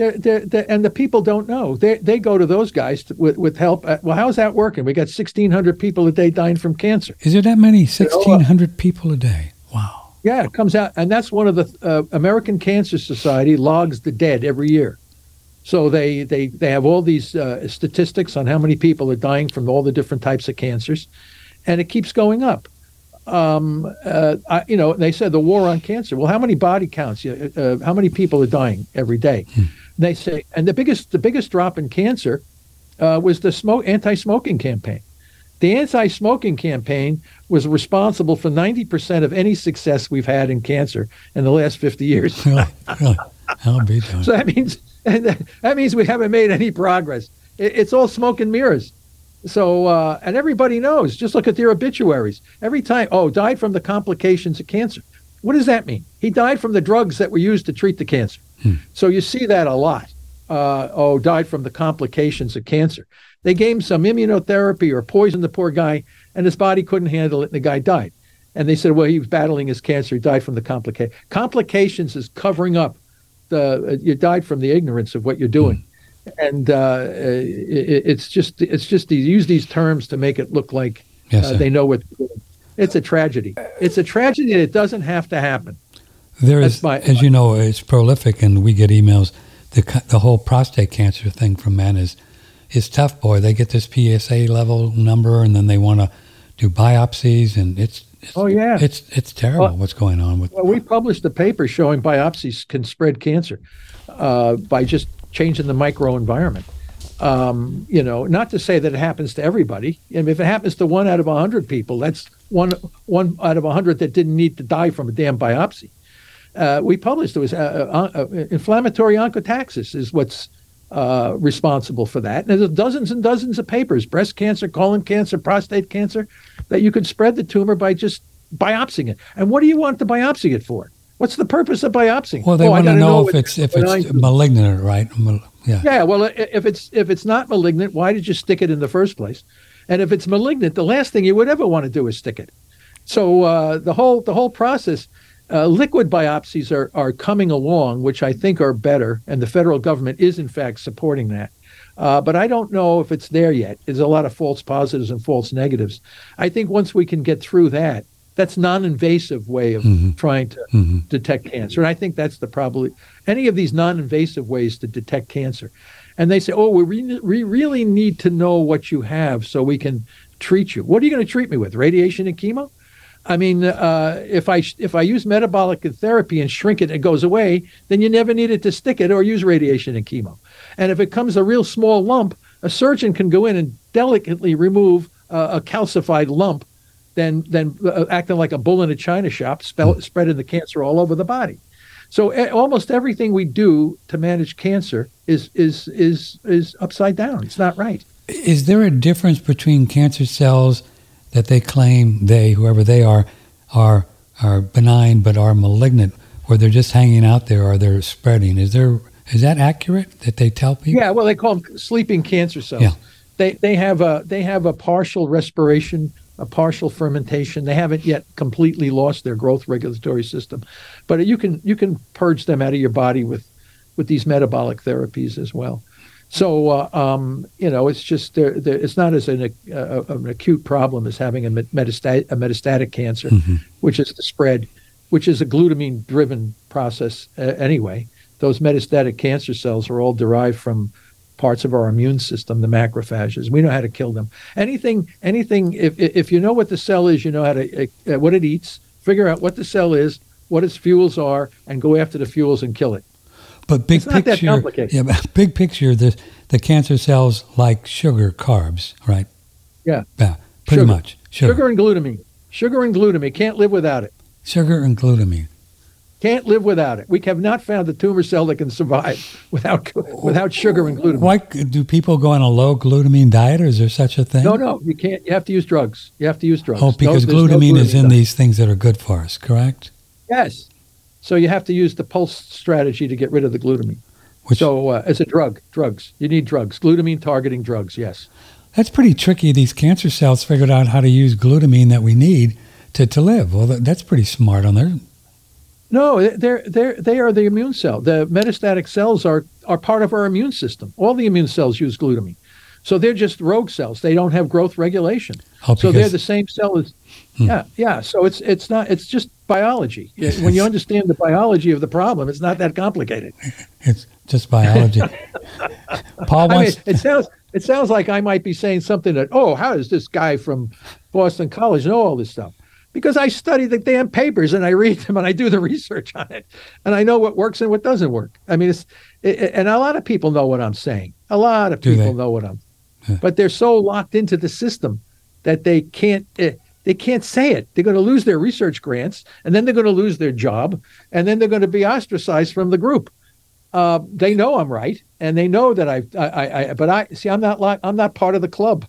they're, they're, they're, and the people don't know. They they go to those guys to, with with help. Uh, well, how's that working? We got sixteen hundred people a day dying from cancer. Is there that many? Sixteen hundred people a day. Wow. Yeah, it comes out, and that's one of the uh, American Cancer Society logs the dead every year. So they they they have all these uh, statistics on how many people are dying from all the different types of cancers, and it keeps going up. Um, uh, I, you know, they said the war on cancer. Well, how many body counts? Uh, how many people are dying every day? Hmm. They say, and the biggest the biggest drop in cancer uh, was the smoke anti-smoking campaign. The anti-smoking campaign was responsible for 90% of any success we've had in cancer in the last 50 years. really, really. I'll be done. So that means that means we haven't made any progress. It, it's all smoke and mirrors. So uh, and everybody knows. Just look at their obituaries. Every time, oh, died from the complications of cancer. What does that mean? He died from the drugs that were used to treat the cancer. Hmm. So you see that a lot. Uh, oh, died from the complications of cancer. They gave him some immunotherapy or poisoned the poor guy, and his body couldn't handle it, and the guy died. And they said, well, he was battling his cancer. He died from the complication. Complications is covering up the. Uh, you died from the ignorance of what you're doing, and uh, it, it's just it's just they use these terms to make it look like Yes, uh, they know what. It's a tragedy. It's a tragedy It doesn't have to happen. There is, That's my- as you know, it's prolific, and we get emails. The the whole prostate cancer thing from men is is tough. Boy, they get this PSA level number, and then they want to do biopsies, and it's, it's Oh yeah. it's it's terrible Well- what's going on with. Well, we published a paper showing biopsies can spread cancer uh, by just changing the microenvironment. Um, you know, not to say that it happens to everybody. And if it happens to one out of a hundred people, that's one one out of a hundred that didn't need to die from a damn biopsy. Uh, we published it was uh, uh, uh, inflammatory oncotaxis is what's uh, responsible for that. And there's dozens and dozens of papers: breast cancer, colon cancer, prostate cancer, that you could spread the tumor by just biopsying it. And what do you want to biopsy it for? What's the purpose of biopsy? Well, they Oh, want to gotta know if it's if it's I malignant, right? Yeah. Yeah, well, if it's if it's not malignant, why did you stick it in the first place? And if it's malignant, the last thing you would ever want to do is stick it. So uh, the whole the whole process, uh, liquid biopsies are are coming along, which I think are better, and the federal government is in fact supporting that. Uh, but I don't know if it's there yet. There's a lot of false positives and false negatives. I think once we can get through that, that's non-invasive way of Mhm. trying to Mhm. detect cancer. And I think that's the probably any of these non-invasive ways to detect cancer. And they say, "Oh, we, re- we really need to know what you have so we can treat you." What are you going to treat me with? Radiation and chemo? I mean, uh, if I if I use metabolic therapy and shrink it, and it goes away. Then you never needed to stick it or use radiation and chemo. And if it comes a real small lump, a surgeon can go in and delicately remove uh, a calcified lump, than than uh, acting like a bull in a china shop, spell, spreading the cancer all over the body. So eh, almost everything we do to manage cancer is is is is upside down. It's not right. Is there a difference between cancer cells that they claim they, whoever they are, are are benign but are malignant, or they're just hanging out there, or they're spreading? Is there is that accurate that they tell people? Yeah, well, they call them sleeping cancer cells. Yeah. They they have a they have a partial respiration, a partial fermentation. They haven't yet completely lost their growth regulatory system, but you can you can purge them out of your body with with these metabolic therapies as well. So uh, um, you know, it's just they're, they're, it's not as an, uh, an acute problem as having a metastatic, a metastatic cancer, Mhm. which is the spread, which is a glutamine-driven process uh, anyway. Those metastatic cancer cells are all derived from parts of our immune system, the macrophages. We know how to kill them. Anything, anything. If if you know what the cell is, you know how to uh, what it eats. Figure out what the cell is, what its fuels are, and go after the fuels and kill it. But big It's not that picture, complicated. yeah, but big picture, the the cancer cells like sugar, carbs, right? Yeah. Yeah, pretty Sugar. much. Sugar. Sugar and glutamine. Sugar and glutamine. Can't live without it. Sugar and glutamine. Can't live without it. We have not found a tumor cell that can survive without without sugar and glutamine. Why do people go on a low glutamine diet, or is there such a thing? No, no, you can't. You have to use drugs. You have to use drugs. Oh, No, because no glutamine is in diet. these things that are good for us, correct? Yes. So you have to use the pulse strategy to get rid of the glutamine. Which so uh, as a drug, drugs. You need drugs. Glutamine targeting drugs. Yes. that's pretty tricky. These cancer cells figured out how to use glutamine that we need to, to live. Well, that, that's pretty smart on their. No, they're they're they are the immune cell. The metastatic cells are are part of our immune system. All the immune cells use glutamine. So they're just rogue cells. They don't have growth regulation. Oh, So they're the same cell as Hmm. yeah, yeah. So it's it's not it's just biology. When you understand the biology of the problem, it's not that complicated. It's just biology. Paul I mean, it sounds it sounds like I might be saying something that oh, how does this guy from Boston College know all this stuff? Because I study the damn papers and I read them and I do the research on it and I know what works and what doesn't work. I mean, it's it, and a lot of people know what I'm saying. A lot of Do people they? know what I'm, Yeah. but they're so locked into the system that they can't. Uh, they can't say it. They're going to lose their research grants, and then they're going to lose their job, and then they're going to be ostracized from the group. Uh, they know I'm right, and they know that I've, I, I, I, but I see I'm not like I'm not part of the club,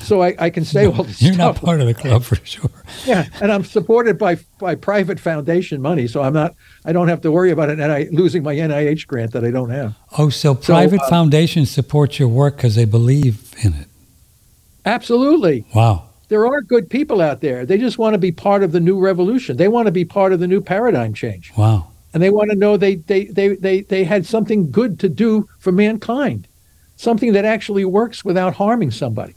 so I, I can say all this. You're stuff. not part of the club for sure. Yeah, and I'm supported by by private foundation money, so I'm not. I don't have to worry about it, and I losing my NIH grant that I don't have. Oh, so private uh, foundations support your work because they believe in it. Absolutely. Wow. There are good people out there. They just want to be part of the new revolution. They want to be part of the new paradigm change. Wow. And they want to know they they they they, they had something good to do for mankind, something that actually works without harming somebody.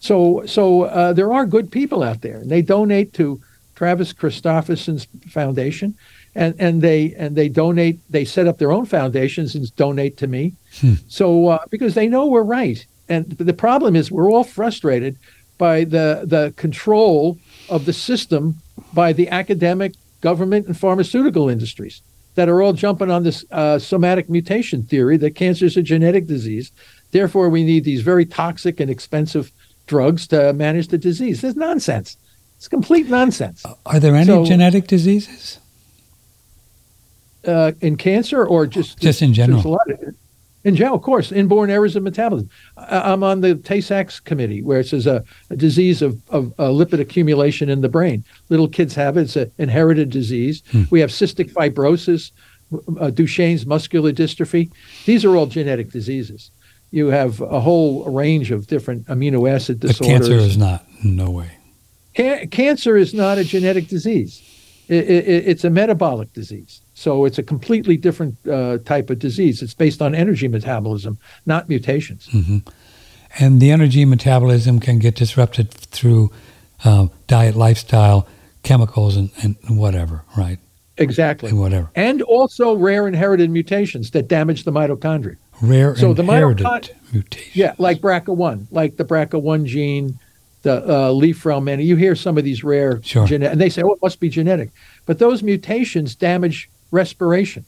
So so uh, there are good people out there, and they donate to Travis Christofferson's foundation, and and they and they donate. They set up their own foundations and donate to me. Hmm. So uh, because they know we're right, and the problem is we're all frustrated by the the control of the system by the academic, government, and pharmaceutical industries that are all jumping on this uh, somatic mutation theory that cancer is a genetic disease. Therefore, we need these very toxic and expensive drugs to manage the disease. It's nonsense. It's complete nonsense. Are there any So- genetic diseases? Uh, in cancer or just Just in general. there's a lot of- in general, of course, inborn errors of metabolism. I, I'm on the Tay-Sachs committee where it says a, a disease of, of uh, lipid accumulation in the brain. Little kids have it. It's an inherited disease. Hmm. We have cystic fibrosis, uh, Duchenne's muscular dystrophy. These are all genetic diseases. You have a whole range of different amino acid But disorders. cancer is not. No way. Ca- cancer is not a genetic disease. I- I- I- it's a metabolic disease. So it's a completely different uh, type of disease. It's based on energy metabolism, not mutations. hmm And the energy metabolism can get disrupted through uh, diet, lifestyle, chemicals, and, and whatever, right? Exactly. And whatever. And also rare inherited mutations that damage the mitochondria. Rare So the inherited mitochond- mutation. Yeah, like BRCA1, like the BRCA1 gene, the uh, Lee-Fraumeni. You hear some of these rare Sure. gene- and they say, oh, it must be genetic. But those mutations damage respiration.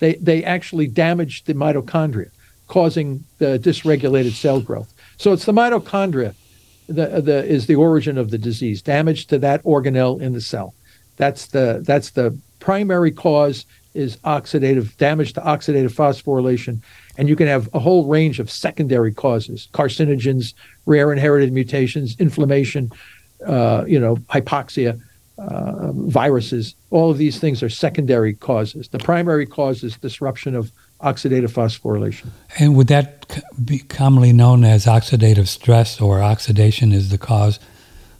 They they actually damage the mitochondria, causing the dysregulated cell growth. So it's the mitochondria the, the is the origin of the disease, damage to that organelle in the cell. That's the that's the primary cause is oxidative damage to oxidative phosphorylation, and you can have a whole range of secondary causes: carcinogens, rare inherited mutations, inflammation, uh, you know, hypoxia, uh, viruses. All of these things are secondary causes. The primary cause is disruption of oxidative phosphorylation. And would that be commonly known as oxidative stress or oxidation is the cause?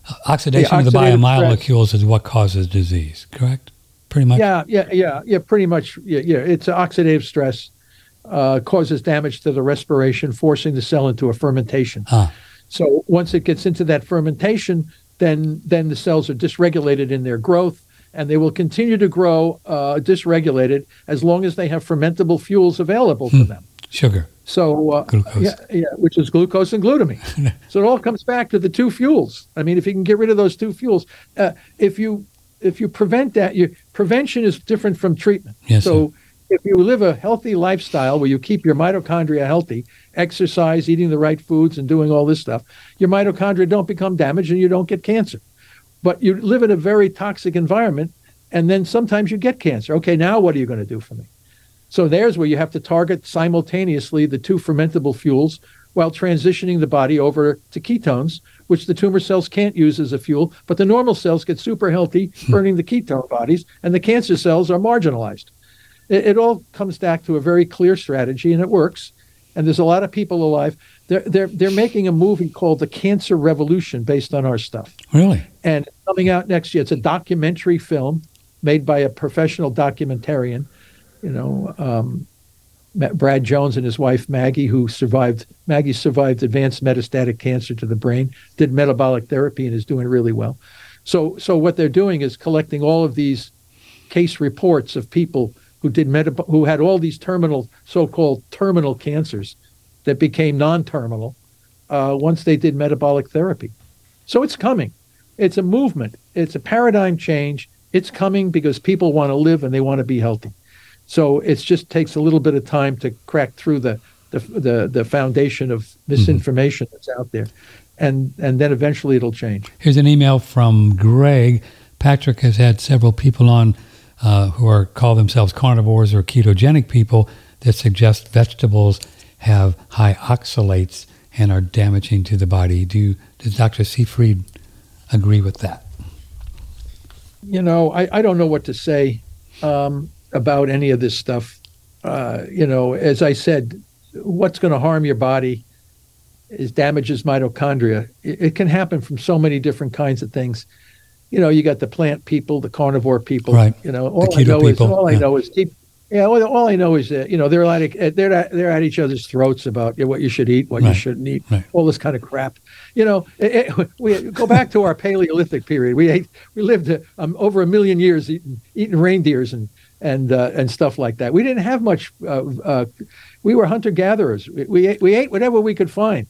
Uh, Oxidation of the biomolecules is what causes disease, correct? Pretty much? Yeah, yeah, yeah, yeah. Pretty much. Yeah, yeah. It's oxidative stress uh, causes damage to the respiration, forcing the cell into a fermentation. Ah, So once it gets into that fermentation, then then the cells are dysregulated in their growth, and they will continue to grow uh, dysregulated as long as they have fermentable fuels available to Hmm. them. sugar. So uh, Glucose. yeah, yeah, which is glucose and glutamine. so it all comes back to the two fuels. I mean, if you can get rid of those two fuels, uh, if you if you prevent that, you prevention is different from treatment. Yes, so if you live a healthy lifestyle where you keep your mitochondria healthy, exercise, eating the right foods, and doing all this stuff, your mitochondria don't become damaged and you don't get cancer. But you live in a very toxic environment, and then sometimes you get cancer. Okay, now what are you going to do for me? So there's where you have to target simultaneously the two fermentable fuels while transitioning the body over to ketones, which the tumor cells can't use as a fuel, but the normal cells get super healthy, hmm. burning the ketone bodies, and the cancer cells are marginalized. It, it all comes back to a very clear strategy, and it works. And there's a lot of people alive. They're, they're, they're making a movie called The Cancer Revolution based on our stuff Really? and coming out next year. It's a documentary film made by a professional documentarian. You know, um, Brad Jones and his wife Maggie, who survived. Maggie survived advanced metastatic cancer to the brain, did metabolic therapy, and is doing really well. So, so what they're doing is collecting all of these case reports of people who did metab- who had all these terminal, so-called terminal cancers, that became non-terminal uh, once they did metabolic therapy. So it's coming. It's a movement. It's a paradigm change. It's coming because people want to live and they want to be healthy. So it just takes a little bit of time to crack through the the the, the foundation of misinformation that's out there. and and then eventually it'll change. Here's an email from Greg. Patrick has had several people on uh, who are call themselves carnivores or ketogenic people that suggest vegetables have high oxalates and are damaging to the body. Do does Dr. Seyfried agree with that? You know, I, I don't know what to say um, about any of this stuff. Uh, you know, as I said, what's going to harm your body is damages mitochondria. It, it, can happen from so many different kinds of things. You know, you got the plant people, the carnivore people. Right. You know, all I know people. is all yeah. I know is keep. Yeah, all, all I know is that you know they're at they're at, they're at each other's throats about you know, what you should eat, what right. you shouldn't eat, right. all this kind of crap. You know, it, it, we go back to our Paleolithic period. We ate, we lived um, over a million years eating, eating reindeers and and uh, and stuff like that. We didn't have much. Uh, uh, we were hunter gatherers. We, we ate, we ate whatever we could find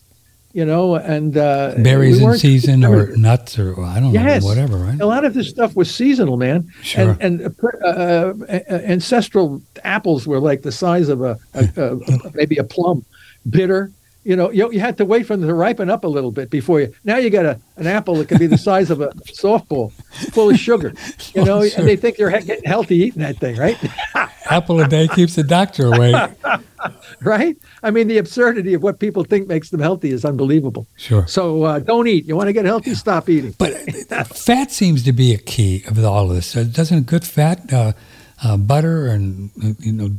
you know, and uh, berries we in season or nuts or I don't yes. know, whatever, right? A lot of this stuff was seasonal, man. Sure. And, and uh, uh, ancestral apples were like the size of a, a, a maybe a plum, bitter. You know, you, you had to wait for them to ripen up a little bit before you. Now you got a an apple that can be the size of a softball, full of sugar. You know, sure. and they think you're getting healthy eating that thing, right? Apple a day keeps the doctor away. right? I mean, the absurdity of what people think makes them healthy is unbelievable. Sure. So uh, don't eat. You want to get healthy? Yeah. Stop eating. But fat seems to be a key of all of this. Uh, doesn't good fat, uh, uh, butter, and you know,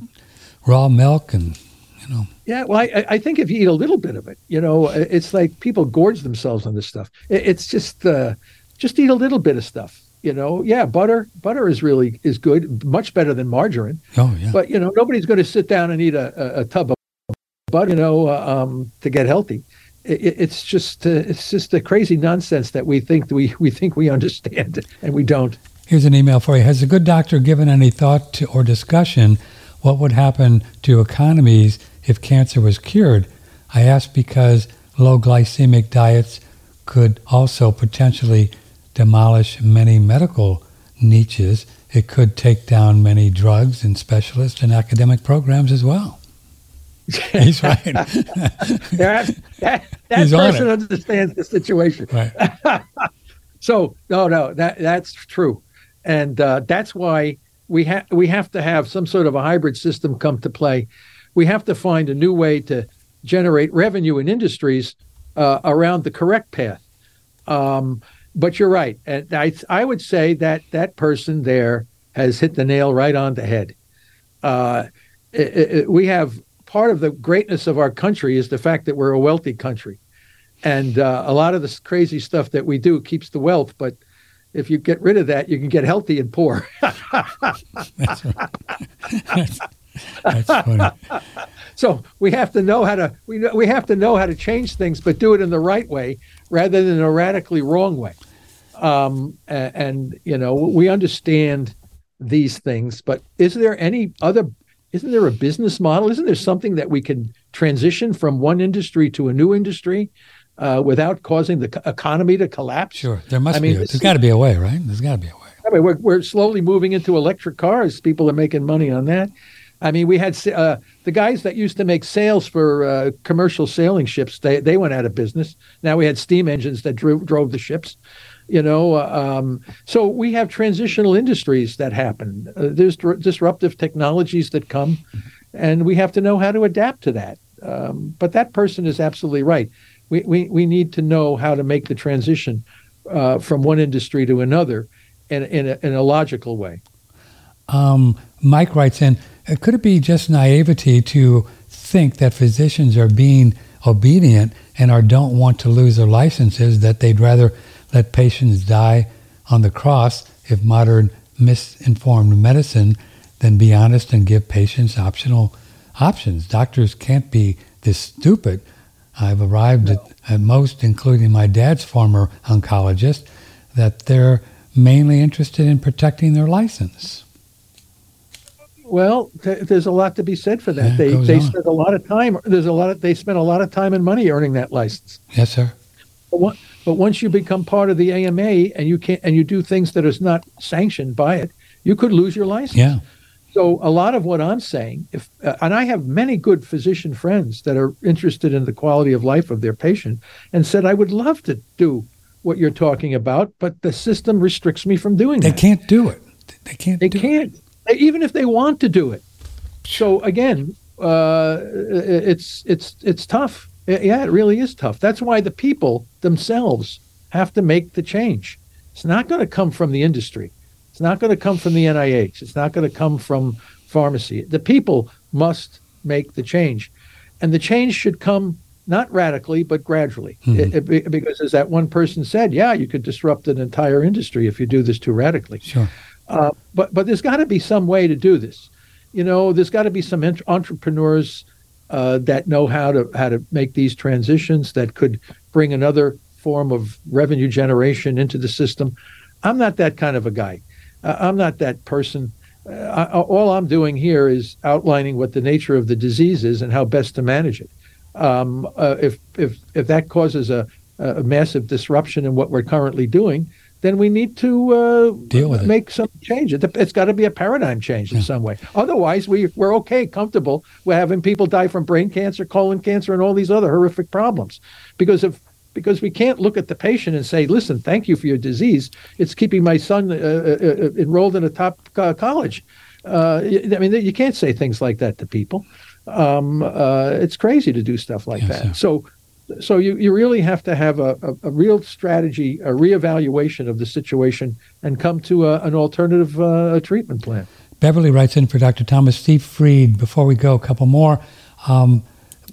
raw milk, and you know. Yeah, well, I, I think if you eat a little bit of it, you know, it's like people gorge themselves on this stuff. It's just uh, just eat a little bit of stuff you know. Yeah butter butter is really is good much better than margarine. Oh yeah. But you know nobody's going to sit down and eat a, a, a tub of butter you know uh, um, to get healthy. It, it's just uh, it's just a crazy nonsense that we think we we think we understand and we don't. Here's an email for you. Has a good doctor given any thought to, or discussion what would happen to economies if cancer was cured i ask because low glycemic diets could also potentially demolish many medical niches. It could take down many drugs and specialist and academic programs as well. He's right. that, that, that He's person understands the situation. Right. so no, no, that that's true, and uh, that's why we have we have to have some sort of a hybrid system come to play. We have to find a new way to generate revenue in industries uh, around the correct path. Um, but you're right. And I, I would say that that person there has hit the nail right on the head. Uh, it, it, we have part of the greatness of our country is the fact that we're a wealthy country. And uh, a lot of this crazy stuff that we do keeps the wealth, but if you get rid of that, you can get healthy and poor. that's, that's, that's funny. So we have to know how to we we have to know how to change things, but do it in the right way rather than a radically wrong way. Um, and, and you know we understand these things, but is there any other? Isn't there a business model? Isn't there something that we can transition from one industry to a new industry uh, without causing the economy to collapse? Sure, there must I be. Mean, there's got to be a way, right? There's got to be a way. I mean, we're, we're slowly moving into electric cars. People are making money on that. I mean, we had uh, the guys that used to make sails for uh, commercial sailing ships. They they went out of business. Now we had steam engines that drove drove the ships. You know, uh, um, so we have transitional industries that happen. Uh, there's disruptive technologies that come, and we have to know how to adapt to that. Um, but that person is absolutely right. We, we we need to know how to make the transition uh, from one industry to another in in a, in a logical way. Um, Mike writes in could it be just naivety to think that physicians are being obedient and are don't want to lose their licenses, that they'd rather let patients die on the cross if modern misinformed medicine than be honest and give patients optional options. Doctors can't be this stupid. I've arrived no. at, at most, including my dad's former oncologist, that they're mainly interested in protecting their license. Well, th- there's a lot to be said for that. Yeah, they they on. spend a lot of time. There's a lot of they spend a lot of time and money earning that license. Yes, sir. But, one, but once you become part of the AMA and you can't and you do things that is not sanctioned by it, you could lose your license. Yeah. So a lot of what I'm saying, if uh, and I have many good physician friends that are interested in the quality of life of their patient, and said I would love to do what you're talking about, but the system restricts me from doing They that. can't do it. They can't. They can't, even if they want to do it. So again, uh, it's it's it's tough. Yeah, it really is tough. That's why the people themselves have to make the change. It's not going to come from the industry. It's not going to come from the NIH. It's not going to come from pharmacy. The people must make the change, and the change should come not radically but gradually. Mhm. It- it- because as that one person said, yeah, you could disrupt an entire industry if you do this too radically. Sure. Uh, but but there's got to be some way to do this. You know, there's got to be some ent- entrepreneurs uh, that know how to how to make these transitions that could bring another form of revenue generation into the system. I'm not that kind of a guy. Uh, I'm not that person. Uh, I, all I'm doing here is outlining what the nature of the disease is and how best to manage it. Um, uh, if if if that causes a, a massive disruption in what we're currently doing, then we need to uh, Deal with it. make some change. It, it's got to be a paradigm change in Yeah. some way. Otherwise, we we're okay, comfortable. We're having people die from brain cancer, colon cancer, and all these other horrific problems because of because we can't look at the patient and say, "Listen, thank you for your disease. It's keeping my son uh, uh, uh, enrolled in a top uh, college." Uh, I mean, you can't say things like that to people. Um, uh, it's crazy to do stuff like Yes, that. sir. So, so you, you really have to have a, a, a real strategy, a reevaluation of the situation, and come to a, an alternative uh, treatment plan. Beverly writes in for Dr. Thomas Seyfried. Before we go, a couple more. Um,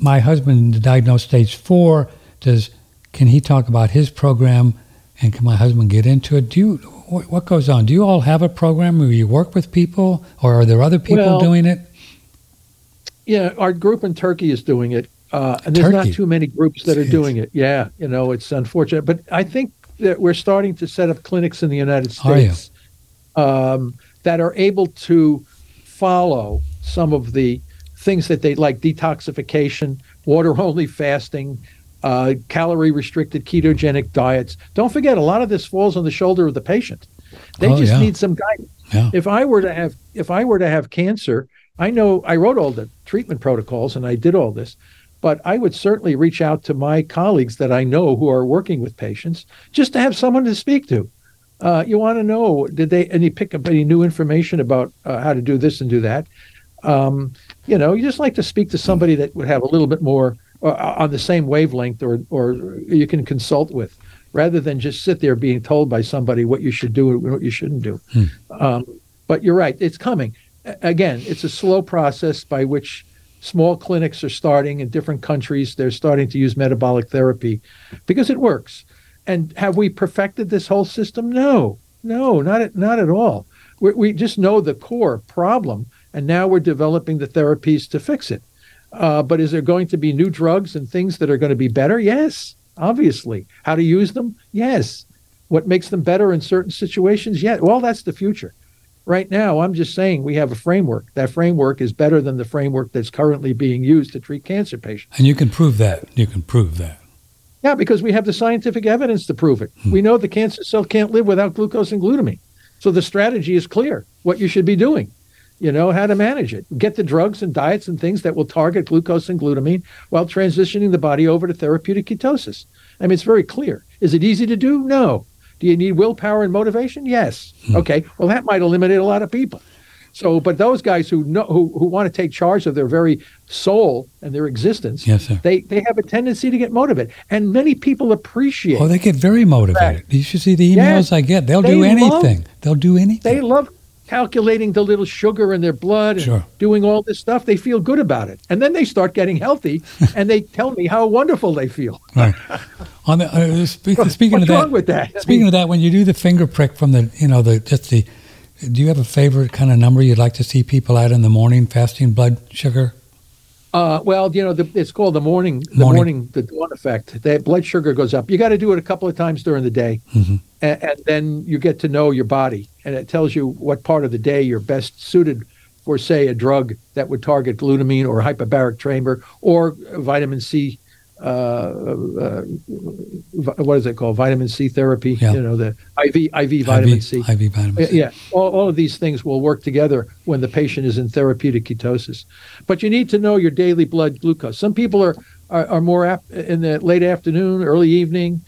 my husband diagnosed stage four. Does can he talk about his program? And can my husband get into it? Do you what, what goes on? Do you all have a program where you work with people, or are there other people Well, doing it? Yeah, our group in Turkey is doing it, uh, and there's Turkey? not too many groups that are doing it. Yeah, you know, it's unfortunate, but I think that we're starting to set up clinics in the United Are? States um, that are able to follow some of the things that they like detoxification, water only fasting, uh, calorie restricted ketogenic diets. Don't forget, a lot of this falls on the shoulder of the patient. They Oh, just yeah. need some guidance. Yeah. If I were to have if I were to have cancer, I know I wrote all the treatment protocols and I did all this, but I would certainly reach out to my colleagues that I know who are working with patients just to have someone to speak to. Uh, you want to know did they any pick up any new information about uh, how to do this and do that? Um, you know, you just like to speak to somebody that would have a little bit more uh, on the same wavelength, or or you can consult with, rather than just sit there being told by somebody what you should do and what you shouldn't do. Um, but you're right; it's coming. Again, it's a slow process by which small clinics are starting in different countries. They're starting to use metabolic therapy because it works. And have we perfected this whole system? No, no, not at, not at all. We, we just know the core problem, and now we're developing the therapies to fix it. Uh, but is there going to be new drugs and things that are going to be better? Yes, obviously. How to use them? Yes. What makes them better in certain situations? Yeah. Well, that's the future. Right now, I'm just saying we have a framework. That framework is better than the framework that's currently being used to treat cancer patients. And you can prove that. You can prove that. Yeah, because we have the scientific evidence to prove it. Hmm. We know the cancer cell can't live without glucose and glutamine. So the strategy is clear what you should be doing, you know, how to manage it. Get the drugs and diets and things that will target glucose and glutamine while transitioning the body over to therapeutic ketosis. I mean, it's very clear. Is it easy to do? No. Do you need willpower and motivation? Yes. Hmm. Okay. Well, that might eliminate a lot of people. So, but those guys who know who, who want to take charge of their very soul and their existence, Yes, sir. they they have a tendency to get motivated, and many people appreciate. Oh, they get very motivated. You should see the Yes. emails I get. They'll They do love- anything. They'll do anything. they love calculating the little sugar in their blood and Sure. doing all this stuff. They feel good about it, and then they start getting healthy, and they tell me how wonderful they feel. Right. On the uh, spe- speaking What's of that, wrong with that? Speaking of that, when you do the finger prick from the, you know, the just the, do you have a favorite kind of number you'd like to see people at in the morning, fasting blood sugar? Uh, well, you know, the, it's called the morning, the Morning. morning, the dawn effect. That blood sugar goes up. You got to do it a couple of times during the day, Mhm. and, and then you get to know your body, and it tells you what part of the day you're best suited for, say, a drug that would target glutamine or hyperbaric chamber or vitamin C Uh, uh, uh, what is it called? Vitamin C therapy. Yeah. You know, the IV IV vitamin IV, C. IV vitamin C. Yeah, all, all of these things will work together when the patient is in therapeutic ketosis. But you need to know your daily blood glucose. Some people are are, are more ap- in the late afternoon, early evening,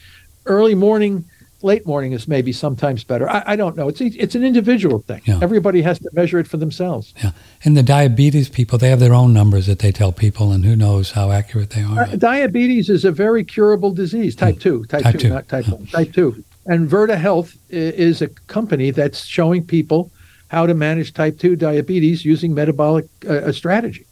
early morning. Late morning is maybe sometimes better. I, I don't know. It's it's an individual thing. Yeah. Everybody has to measure it for themselves. Yeah. And the diabetes people, they have their own numbers that they tell people, and who knows how accurate they are. Uh, diabetes is a very curable disease. Type two, type, Type two, two, not type one. Type two. And Virta Health is a company that's showing people how to manage type two diabetes using metabolic uh, strategy.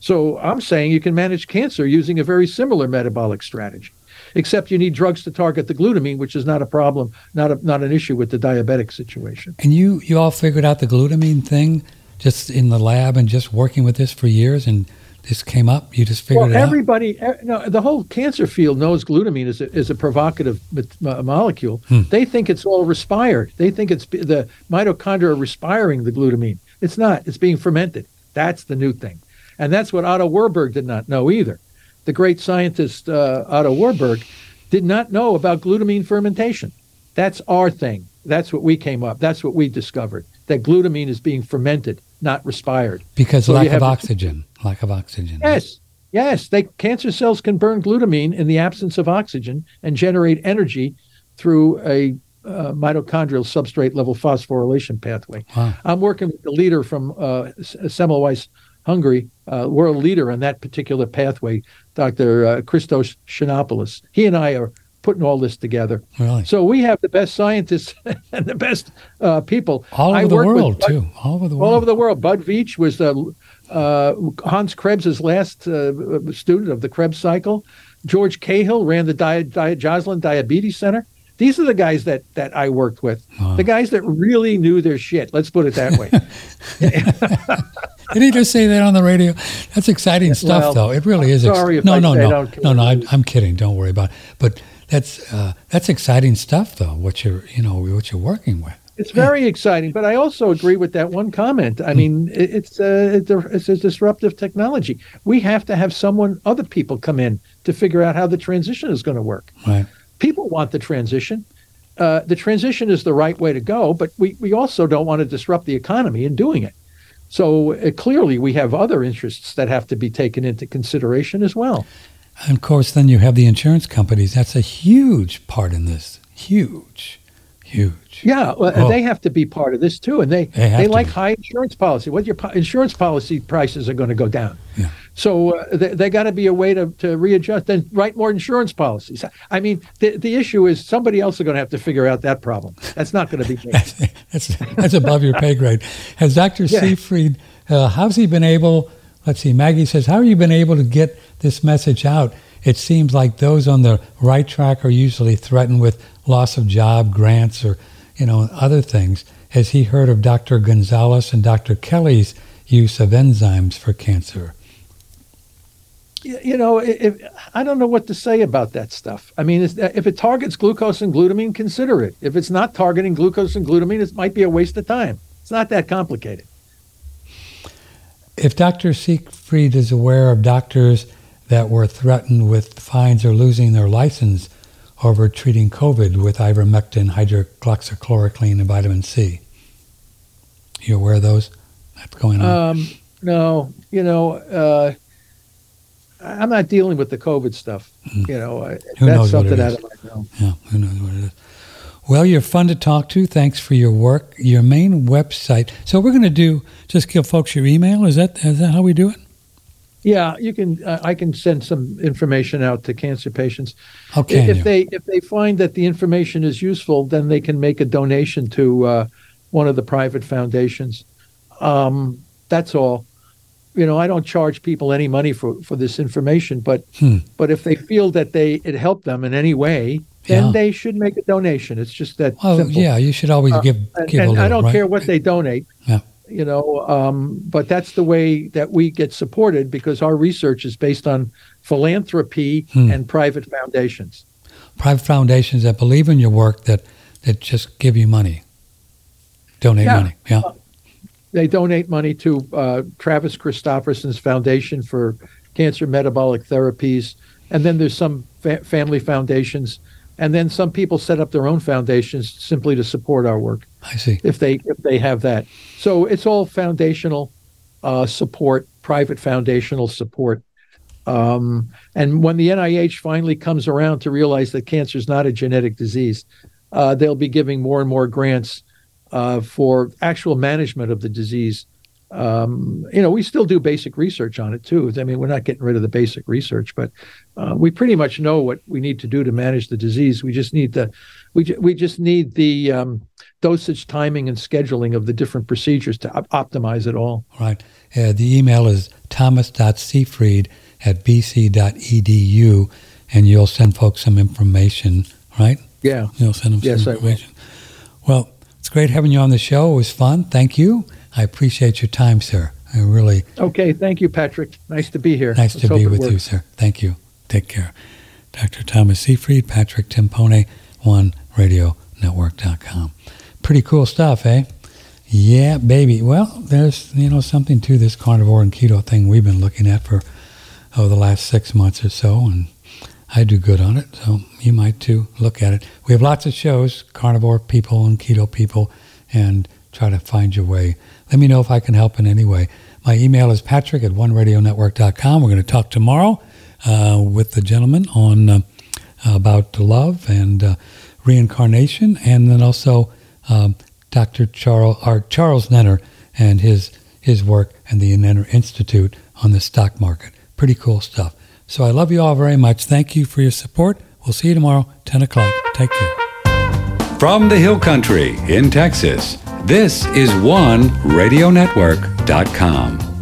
So I'm saying you can manage cancer using a very similar metabolic strategy, except you need drugs to target the glutamine, which is not a problem, not a, not an issue with the diabetic situation. And you, you all figured out the glutamine thing just in the lab and just working with this for years, and this came up. You just figured Well, it out. everybody, no, the whole cancer field knows glutamine is a, is a provocative molecule. Hmm. They think it's all respired. They think it's the mitochondria are respiring the glutamine. It's not. It's being fermented. That's the new thing, and that's what Otto Warburg did not know either. The great scientist uh, Otto Warburg did not know about glutamine fermentation. That's our thing. That's what we came up. That's what we discovered. That glutamine is being fermented, not respired. because So lack of oxygen. Lack of oxygen. Yes, yes. They cancer cells can burn glutamine in the absence of oxygen and generate energy through a uh, mitochondrial substrate level phosphorylation pathway. Wow. I'm working with the leader from uh, Semmelweis, Hungary, uh, world leader in that particular pathway, Dr. Uh, Christos Chinopoulos. He and I are putting all this together. Really. So we have the best scientists and the best uh, people. all I over the world, Bud- too. All over the world. all over the world. Bud Veech was uh, Hans Krebs's last uh, student of the Krebs cycle. George Cahill ran the Di- Di- Joslin Diabetes Center. These are the guys that that I worked with. Wow. The guys that really knew their shit. Let's put it that way. Did he just say that on the radio? That's exciting stuff, well, though. It really is. sorry if no, no, no, no, no. I, care. I'm kidding. Don't worry about it. But that's uh, that's exciting stuff, though. What you're, you know, what you're working with. It's very exciting, but I also agree with that one comment. I mean, it's a, it's a it's a disruptive technology. We have to have someone, other people, come in to figure out how the transition is going to work. Right. People want the transition. Uh, the transition is the right way to go, but we, we also don't want to disrupt the economy in doing it. So uh, clearly, we have other interests that have to be taken into consideration as well. And of course, then you have the insurance companies. That's a huge part in this. Huge, huge. Yeah, well, Oh. they have to be part of this too, and they They they like be. high insurance policy. What your po- insurance policy prices are going to go down. Yeah. So uh, they, they got to be a way to, to readjust. Then write more insurance policies. I mean, the the issue is somebody else is going to have to figure out that problem. That's not going to be me. that's that's above your pay grade. Has Dr. Yeah. Seyfried, uh, how's he been able? Let's see. Maggie says, how have you been able to get this message out? It seems like those on the right track are usually threatened with loss of job, grants, or you know other things. Has he heard of Dr. Gonzalez and Dr. Kelly's use of enzymes for cancer? You know, if, I don't know what to say about that stuff. I mean, if it targets glucose and glutamine, consider it. If it's not targeting glucose and glutamine, it might be a waste of time. It's not that complicated. If Dr. Seyfried is aware of doctors that were threatened with fines or losing their license over treating COVID with ivermectin, hydroxychloroquine, and vitamin C, you aware of those? That's going on. Um, no, you know, uh, I'm not dealing with the COVID stuff. You know, I, Mm. That's knows what it something out of my realm. yeah, who knows what it is. Well, you're fun to talk to. Thanks for your work. Your main website. So we're going to do just give folks your email. Is that is that how we do it? Yeah, you can. Uh, I can send some information out to cancer patients. Okay. if you? they if they find that the information is useful, then they can make a donation to uh, one of the private foundations. Um, that's all. You know, I don't charge people any money for, for this information, but Hmm. but if they feel that they it helped them in any way, then Yeah. they should make a donation. It's just that well, simple. yeah, you should always give and, give a and little. I don't right? care what they donate. Yeah. You know, um, but that's the way that we get supported because our research is based on philanthropy Hmm. and private foundations. private foundations that believe in your work that that just give you money, donate Yeah. money. Yeah, They donate money to uh, Travis Christofferson's Foundation for Cancer Metabolic Therapies, and then there's some fa- family foundations, and then some people set up their own foundations simply to support our work. I see. If they if they have that, so it's all foundational uh, support, private foundational support. Um, and when the NIH finally comes around to realize that cancer is not a genetic disease, uh, they'll be giving more and more grants uh, for actual management of the disease. Um, you know, we still do basic research on it too. I mean, we're not getting rid of the basic research, but uh, we pretty much know what we need to do to manage the disease. We just need the, we ju- we just need the um, dosage, timing, and scheduling of the different procedures to op- optimize it all. Right. Uh, the email is thomas.seyfried at bc.edu, and you'll send folks some information, right? Yeah. You'll send them Yes, some information. Well, it's great having you on the show. It was fun. Thank you. I appreciate your time, sir. I really Okay. Thank you, Patrick. Nice to be here. nice Let's to be it with you, sir. Thank you. Take care. Dr. Thomas Seyfried, Patrick Timpone, OneRadioNetwork.com. Pretty cool stuff, eh? Yeah, baby. Well, there's you know something to this carnivore and keto thing we've been looking at for oh the last six months or so, and I do good on it, so you might too. Look at it. We have lots of shows, carnivore people and keto people, and try to find your way. Let me know if I can help in any way. My email is patrick at oneradionetwork.com. We're going to talk tomorrow uh, with the gentleman on uh, about love and uh, reincarnation, and then also um, Dr. Charles, or Charles Nenner and his his work and the Nenner Institute on the stock market. Pretty cool stuff. So I love you all very much. Thank you for your support. We'll see you tomorrow, 10 o'clock. Take care. From the Hill Country in Texas, this is one OneRadioNetwork.com.